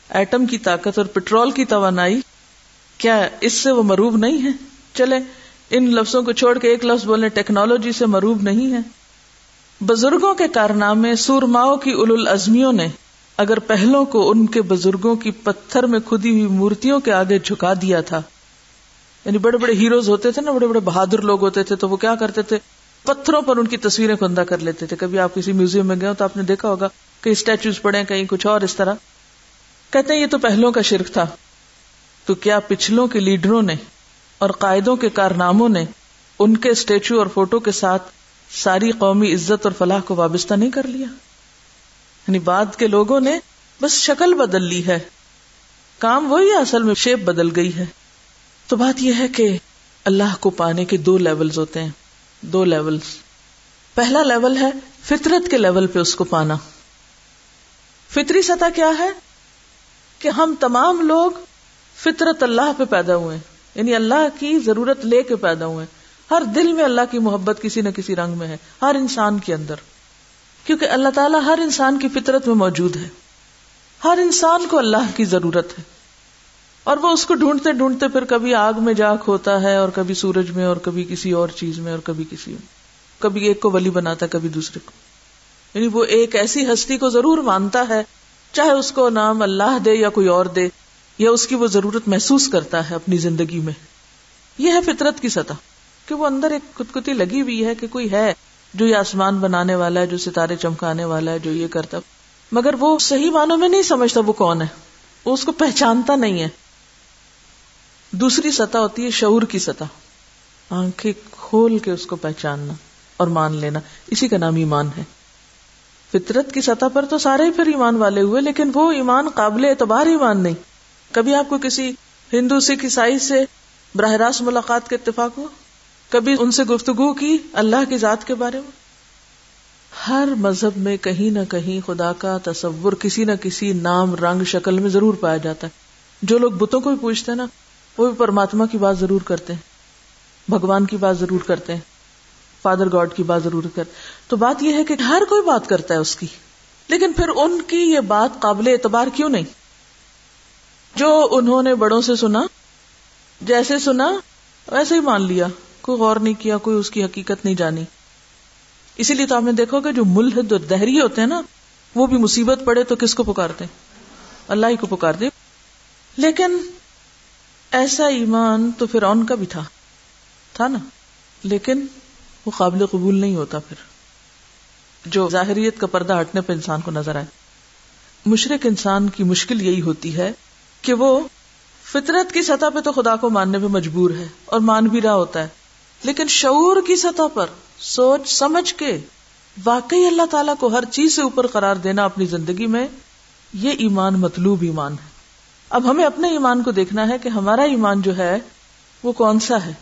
ایٹم کی طاقت اور پٹرول کی توانائی، کیا اس سے وہ مروب نہیں ہے چلے ان لفظوں کو چھوڑ کے ایک لفظ بولنے ٹیکنالوجی سے مروب نہیں ہے۔ بزرگوں کے کارنامے سورماؤں کی الازمیوں نے اگر پہلوں کو ان کے بزرگوں کی پتھر میں کھدی ہوئی مورتیوں کے آگے جھکا دیا تھا۔ یعنی بڑے بڑے ہیروز ہوتے تھے نا، بڑے بڑے بہادر لوگ ہوتے تھے، تو وہ کیا کرتے تھے؟ پتھروں پر ان کی تصویریں کندہ کر لیتے تھے۔ کبھی آپ کسی میوزیم میں گئے تو آپ نے دیکھا ہوگا کئی اسٹیچوز پڑے کہیں کچھ اور اس طرح۔ کہتے ہیں یہ تو پہلوں کا شرک تھا۔ تو کیا پچھلوں کے لیڈروں نے اور قائدوں کے کارناموں نے ان کے اسٹیچو اور فوٹو کے ساتھ ساری قومی عزت اور فلاح کو وابستہ نہیں کر لیا۔ یعنی بعد کے لوگوں نے بس شکل بدل لی ہے۔ کام وہی اصل میں شیپ بدل گئی ہے۔ تو بات یہ ہے کہ اللہ کو پانے کے دو لیولز ہوتے ہیں۔ دو لیولز پہلا لیول ہے فطرت کے لیول پہ اس کو پانا۔ فطری سطح کیا ہے؟ کہ ہم تمام لوگ فطرت اللہ پہ پیدا ہوئے۔ یعنی اللہ کی ضرورت لے کے پیدا ہوئے ہر دل میں اللہ کی محبت کسی نہ کسی رنگ میں ہے، ہر انسان کے اندر۔ کیونکہ اللہ تعالیٰ ہر انسان کی فطرت میں موجود ہے۔ ہر انسان کو اللہ کی ضرورت ہے۔ اور وہ اس کو ڈھونڈتے ڈھونڈتے پھر کبھی آگ میں جا کھوتا ہے، اور کبھی سورج میں، اور کبھی کسی اور چیز میں، اور کبھی کسی میں۔ کبھی ایک کو ولی بناتا ہے، کبھی دوسرے کو۔ یعنی وہ ایک ایسی ہستی کو ضرور مانتا ہے، چاہے اس کو نام اللہ دے یا کوئی اور دے۔ یا اس کی وہ ضرورت محسوس کرتا ہے اپنی زندگی میں؟ یہ ہے فطرت کی سطح، کہ وہ اندر ایک کتی لگی ہوئی ہے کہ کوئی ہے جو یہ آسمان بنانے والا ہے، جو ستارے چمکانے والا ہے، جو یہ کرتا مگر وہ صحیح معنوں میں نہیں سمجھتا وہ کون ہے۔ وہ اس کو پہچانتا نہیں ہے۔ دوسری سطح ہوتی ہے شعور کی سطح۔ آنکھیں کھول کے اس کو پہچاننا اور مان لینا۔ اسی کا نام ایمان ہے۔ فطرت کی سطح پر تو سارے ہی پھر ایمان والے ہوئے، لیکن وہ ایمان قابل اعتبار ایمان نہیں۔ کبھی آپ کو کسی ہندو سکھ عیسائی سے براہ راست ملاقات کا اتفاق ہو؟ کبھی ان سے گفتگو کی اللہ کی ذات کے بارے میں؟ ہر مذہب میں کہیں نہ کہیں خدا کا تصور کسی نہ کسی نام رنگ شکل میں ضرور پایا جاتا ہے۔ جو لوگ بتوں کو بھی پوچھتے ہیں نا، وہ بھی پرماتما کی بات ضرور کرتے ہیں۔ بھگوان کی بات ضرور کرتے ہیں۔ فادر گاڈ کی بات ضرور کرتے تو بات یہ ہے کہ ہر کوئی بات کرتا ہے اس کی۔ لیکن پھر ان کی یہ بات قابل اعتبار کیوں نہیں؟ جو انہوں نے بڑوں سے سنا، جیسے سنا، ویسے ہی مان لیا۔ کوئی غور نہیں کیا، کوئی اس کی حقیقت نہیں جانی۔ اسی لیے تو آپ نے دیکھو کہ جو ملحد اور دہری ہوتے ہیں نا، وہ بھی مصیبت پڑے تو کس کو پکارتے؟ اللہ ہی کو پکارتے۔ لیکن ایسا ایمان تو پھر ان کا بھی تھا۔ تھا نا۔ لیکن وہ قابل قبول نہیں ہوتا پھر۔ جو ظاہریت کا پردہ ہٹنے پہ انسان کو نظر آئے۔ مشرق انسان کی مشکل یہی ہوتی ہے کہ وہ فطرت کی سطح پہ تو خدا کو ماننے پہ مجبور ہے اور مان بھی رہا ہوتا ہے، لیکن شعور کی سطح پر سوچ سمجھ کے واقعی اللہ تعالیٰ کو ہر چیز سے اوپر قرار دینا اپنی زندگی میں یہ ایمان مطلوب ایمان ہے۔ اب ہمیں اپنے ایمان کو دیکھنا ہے کہ ہمارا ایمان جو ہے، وہ کون سا ہے۔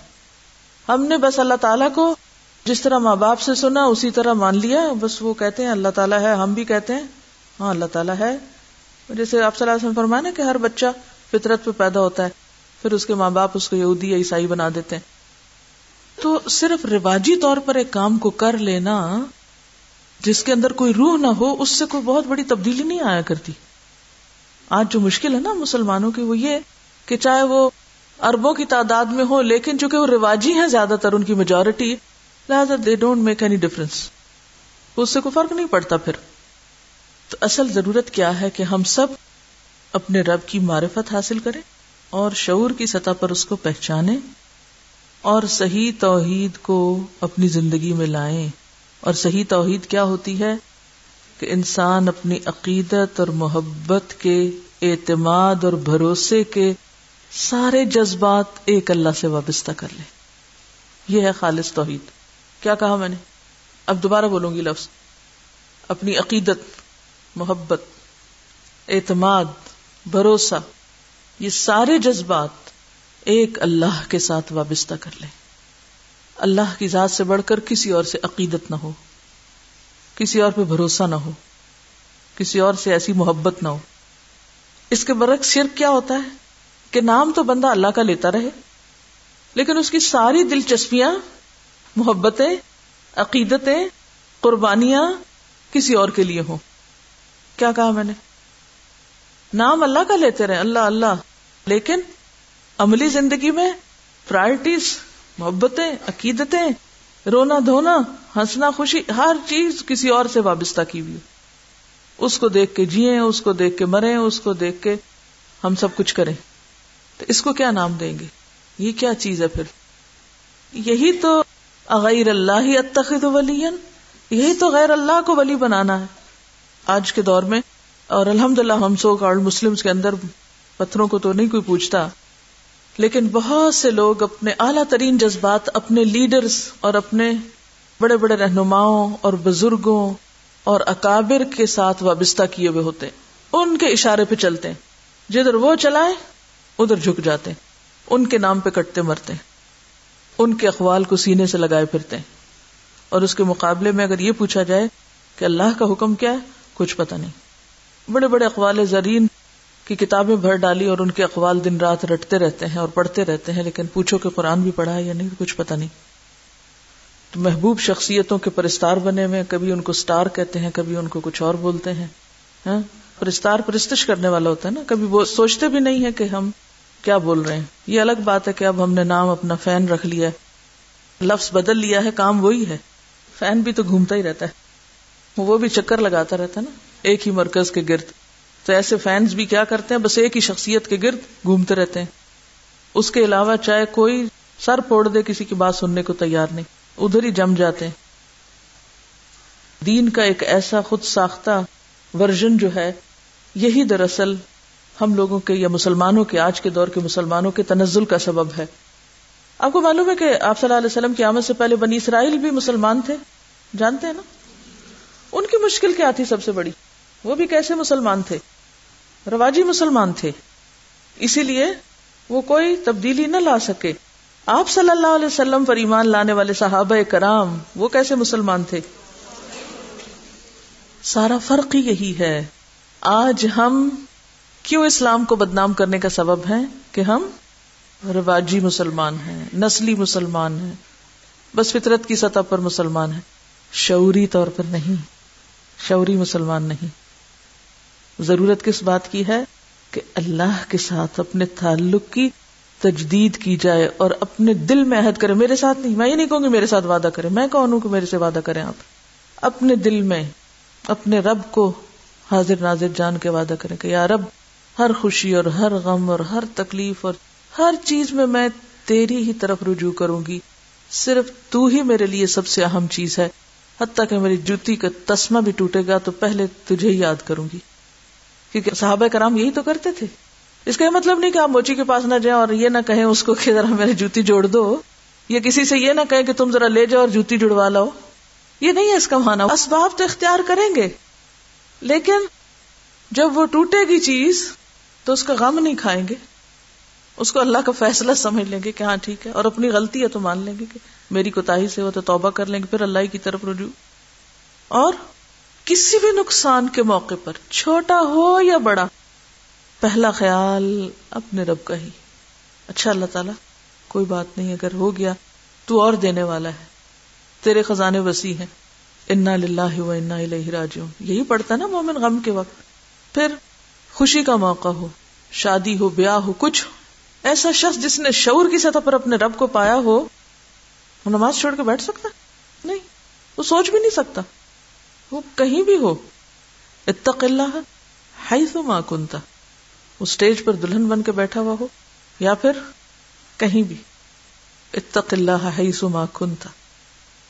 ہم نے بس اللہ تعالیٰ کو جس طرح ماں باپ سے سنا، اسی طرح مان لیا، بس وہ کہتے ہیں اللہ تعالیٰ ہے، ہم بھی کہتے ہیں ہاں اللہ تعالیٰ ہے۔ جیسے آپ صلی اللہ علیہ وسلم فرمانا کہ ہر بچہ فطرت پہ پیدا ہوتا ہے، پھر اس کے ماں باپ اس کو یہودی یا عیسائی بنا دیتے ہیں۔ تو صرف رواجی طور پر ایک کام کو کر لینا، جس کے اندر کوئی روح نہ ہو، اس سے کوئی بہت بڑی تبدیلی نہیں آیا کرتی۔ آج جو مشکل ہے نا مسلمانوں کی، وہ یہ کہ چاہے وہ اربوں کی تعداد میں ہو، لیکن چونکہ وہ رواجی ہیں زیادہ تر، ان کی میجورٹی لہٰذا they don't make any difference اس سے کوئی فرق نہیں پڑتا پھر۔ تو اصل ضرورت کیا ہے کہ ہم سب اپنے رب کی معرفت حاصل کریں اور شعور کی سطح پر اس کو پہچانے اور صحیح توحید کو اپنی زندگی میں لائیں۔ اور صحیح توحید کیا ہوتی ہے؟ کہ انسان اپنی عقیدت اور محبت کے اعتماد اور بھروسے کے سارے جذبات ایک اللہ سے وابستہ کر لے یہ ہے خالص توحید۔ کیا کہا میں نے؟ اب دوبارہ بولوں گی لفظ۔ اپنی عقیدت محبت، اعتماد، بھروسہ، یہ سارے جذبات ایک اللہ کے ساتھ وابستہ کر لیں۔ اللہ کی ذات سے بڑھ کر کسی اور سے عقیدت نہ ہو، کسی اور پہ بھروسہ نہ ہو، کسی اور سے ایسی محبت نہ ہو۔ اس کے برعکس شرک کیا ہوتا ہے؟ کہ نام تو بندہ اللہ کا لیتا رہے، لیکن اس کی ساری دلچسپیاں، محبتیں، عقیدتیں، قربانیاں کسی اور کے لیے ہوں۔ کیا کہا میں نے؟ نام اللہ کا لیتے رہے، اللہ اللہ۔ لیکن عملی زندگی میں پرائرٹیز محبتیں، عقیدتیں، رونا دھونا، ہنسنا خوشی، ہر چیز کسی اور سے وابستہ کی ہوئی۔ اس کو دیکھ کے جیے اس کو دیکھ کے مرے اس کو دیکھ کے ہم سب کچھ کریں۔ تو اس کو کیا نام دیں گے؟ یہ کیا چیز ہے پھر؟ یہی تو غیر اللہ اتخذ ولی یہی تو غیر اللہ کو ولی بنانا ہے۔ آج کے دور میں، اور الحمد للہ ہم سو کارڈ مسلم کے اندر پتھروں کو تو نہیں کوئی پوچھتا، لیکن بہت سے لوگ اپنے اعلیٰ ترین جذبات، اپنے لیڈرز اور اپنے بڑے بڑے رہنماؤں اور بزرگوں اور اکابر کے ساتھ وابستہ کیے ہوئے ہوتے ان کے اشارے پہ چلتے ہیں۔ جدھر وہ چلائے ادھر جھک جاتے ہیں۔ ان کے نام پہ کٹتے مرتے ہیں۔ ان کے اخوال کو سینے سے لگائے پھرتے ہیں۔ اور اس کے مقابلے میں اگر یہ پوچھا جائے کہ اللہ کا حکم کیا ہے کچھ پتا نہیں۔ بڑے بڑے اقوال زرین کی کتابیں بھر ڈالی اور ان کے اقوال دن رات رٹتے رہتے ہیں اور پڑھتے رہتے ہیں، لیکن پوچھو کہ قرآن بھی پڑھا ہے یا نہیں، کچھ پتا نہیں۔ تو محبوب شخصیتوں کے پرستار بنے ہوئے کبھی ان کو سٹار کہتے ہیں، کبھی ان کو کچھ اور بولتے ہیں۔ ہاں؟ پرستار، پرستش کرنے والا ہوتا ہے نا۔ کبھی وہ سوچتے بھی نہیں ہے کہ ہم کیا بول رہے ہیں۔ یہ الگ بات ہے کہ اب ہم نے نام اپنا فین رکھ لیا ہے۔ لفظ بدل لیا ہے، کام وہی ہے۔ فین بھی تو گھومتا ہی رہتا ہے۔ وہ بھی چکر لگاتا رہتا ہے نا، ایک ہی مرکز کے گرد۔ تو ایسے فینس بھی کیا کرتے ہیں، بس ایک ہی شخصیت کے گرد گھومتے رہتے ہیں۔ اس کے علاوہ چاہے کوئی سر پھوڑ دے، کسی کی بات سننے کو تیار نہیں۔ ادھر ہی جم جاتے ہیں۔ دین کا ایک ایسا خود ساختہ ورژن جو ہے، یہی دراصل ہم لوگوں کے یا مسلمانوں کے آج کے دور کے مسلمانوں کے تنزل کا سبب ہے۔ آپ کو معلوم ہے کہ آپ صلی اللہ علیہ وسلم کی آمد سے پہلے بنی اسرائیل بھی مسلمان تھے؟ جانتے ہیں نا؟ ان کی مشکل کیا تھی سب سے بڑی؟ وہ بھی کیسے مسلمان تھے؟ رواجی مسلمان تھے۔ اسی لیے وہ کوئی تبدیلی نہ لا سکے۔ آپ صلی اللہ علیہ وسلم پر ایمان لانے والے صحابہ کرام وہ کیسے مسلمان تھے؟ سارا فرق ہی یہی ہے۔ آج ہم کیوں اسلام کو بدنام کرنے کا سبب ہے کہ ہم رواجی مسلمان ہیں، نسلی مسلمان ہیں، بس فطرت کی سطح پر مسلمان ہیں، شعوری طور پر نہیں۔ شعوری مسلمان نہیں۔ ضرورت کس بات کی ہے؟ کہ اللہ کے ساتھ اپنے تعلق کی تجدید کی جائے اور اپنے دل میں عہد کرے۔ میرے ساتھ نہیں، میں یہ نہیں کہوں گی میرے ساتھ وعدہ کرے۔ میں کون ہوں کہ میرے سے وعدہ کریں آپ؟ اپنے دل میں، اپنے رب کو حاضر ناظر جان کے وعدہ کریں کہ یا رب، ہر خوشی اور ہر غم اور ہر تکلیف اور ہر چیز میں میں تیری ہی طرف رجوع کروں گی۔ صرف تو ہی میرے لیے سب سے اہم چیز ہے۔ حتیٰ کہ میری جوتی کا تسمہ بھی ٹوٹے گا تو پہلے تجھے ہی یاد کروں گی۔ کیونکہ صحابہ کرام یہی تو کرتے تھے۔ اس کا یہ مطلب نہیں کہ آپ موچی کے پاس نہ جائیں اور یہ نہ کہیں اس کو کہ ذرا میری جوتی جوڑ دو۔ یا کسی سے یہ نہ کہیں کہ تم ذرا لے جاؤ اور جوتی جڑوا لاؤ۔ یہ نہیں ہے اس کا مانا اسباب تو اختیار کریں گے۔ لیکن جب وہ ٹوٹے گی چیز تو اس کا غم نہیں کھائیں گے۔ اس کو اللہ کا فیصلہ سمجھ لیں گے کہ ہاں ٹھیک ہے اور اپنی غلطی ہے تو مان لیں گے کہ میری کوتا سے ہو تو توبہ کر لیں گے، پھر اللہ کی طرف رجوع۔ اور کسی بھی نقصان کے موقع پر، چھوٹا ہو یا بڑا، پہلا خیال اپنے رب کا ہی۔ اچھا اللہ تعالی، کوئی بات نہیں، اگر ہو گیا تو اور دینے والا ہے۔ تیرے خزانے وسیع ہیں۔ انا للہ و انا الیہ راجعون۔ یہی پڑتا نا مومن غم کے وقت۔ پھر خوشی کا موقع ہو، شادی ہو، بیاہ ہو، کچھ ایسا شخص جس نے شعور کی سطح پر اپنے رب کو پایا ہو وہ نماز چھوڑ کے بیٹھ سکتا نہیں، وہ سوچ بھی نہیں سکتا۔ وہ کہیں بھی ہو۔ اتق اللہ ما کنتا وہ اسٹیج پر دلہن بن کے بیٹھا ہوا ہو، یا پھر کہیں بھی۔ اتق اللہ ما کنتا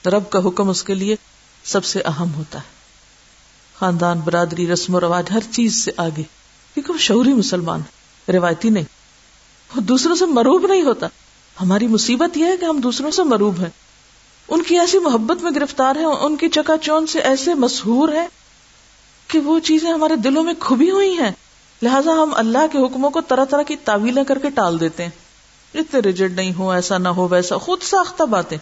رب کا حکم اس کے لیے سب سے اہم ہوتا ہے۔ خاندان، برادری، رسم و رواج، ہر چیز سے آگے۔ کیونکہ وہ شعوری مسلمان روایتی نہیں۔ وہ دوسروں سے مروب نہیں ہوتا۔ ہماری مصیبت یہ ہے کہ ہم دوسروں سے مروب ہیں۔ ان کی ایسی محبت میں گرفتار ہیں، ان کی چکا چون سے ایسے مسہور ہیں کہ وہ چیزیں ہمارے دلوں میں کھبی ہوئی ہیں۔ لہٰذا ہم اللہ کے حکموں کو طرح طرح کی تعویلیں کر کے ٹال دیتے ہیں۔ اتنے ریجڈ نہیں ہو ایسا نہ ہو، ویسا۔ خود ساختہ باتیں۔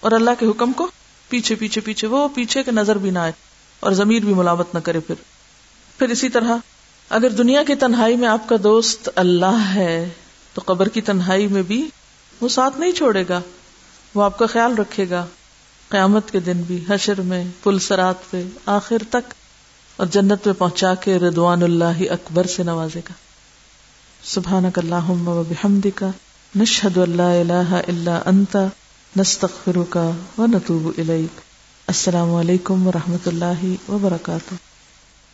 اور اللہ کے حکم کو پیچھے پیچھے پیچھے، وہ پیچھے کے نظر بھی نہ آئے اور ضمیر بھی ملاوت نہ کرے پھر۔ پھر اسی طرح، اگر دنیا کی تنہائی میں آپ کا دوست اللہ ہے، تو قبر کی تنہائی میں بھی وہ ساتھ نہیں چھوڑے گا۔ وہ آپ کا خیال رکھے گا۔ قیامت کے دن بھی حشر میں، پل سرات پہ، آخر تک۔ اور جنت میں پہنچا کے ردوان اللہ اکبر سے نوازے گا۔ سبحان اللہ کا نشد اللہ اللہ اللہ انتا نستخر کا و نتوب السلام علیکم و رحمۃ اللہ وبرکاتہ۔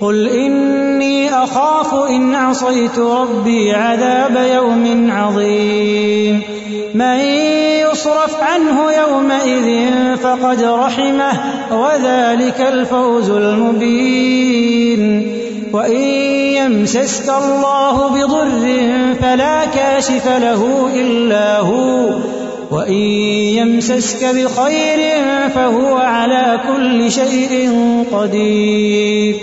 قل إني أخاف إن عصيت ربي عذاب يوم عظيم. من يصرف عنه يومئذ فقد رحمه، وذلك الفوز المبين. وإن يمسسك الله بضر فلا كاشف له إلا هو. وإن يمسسك بخير فهو على كل شيء قدير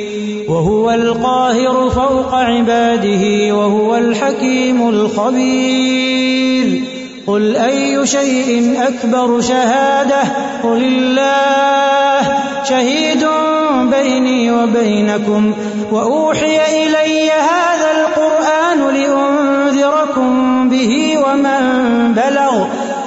وهو القاهر فوق عباده وهو الحكيم الخبير قل أي شيء أكبر شهادة قل الله شهيد بيني وبينكم وأوحي إلي هذا القرآن لأنذركم به ومن بلغ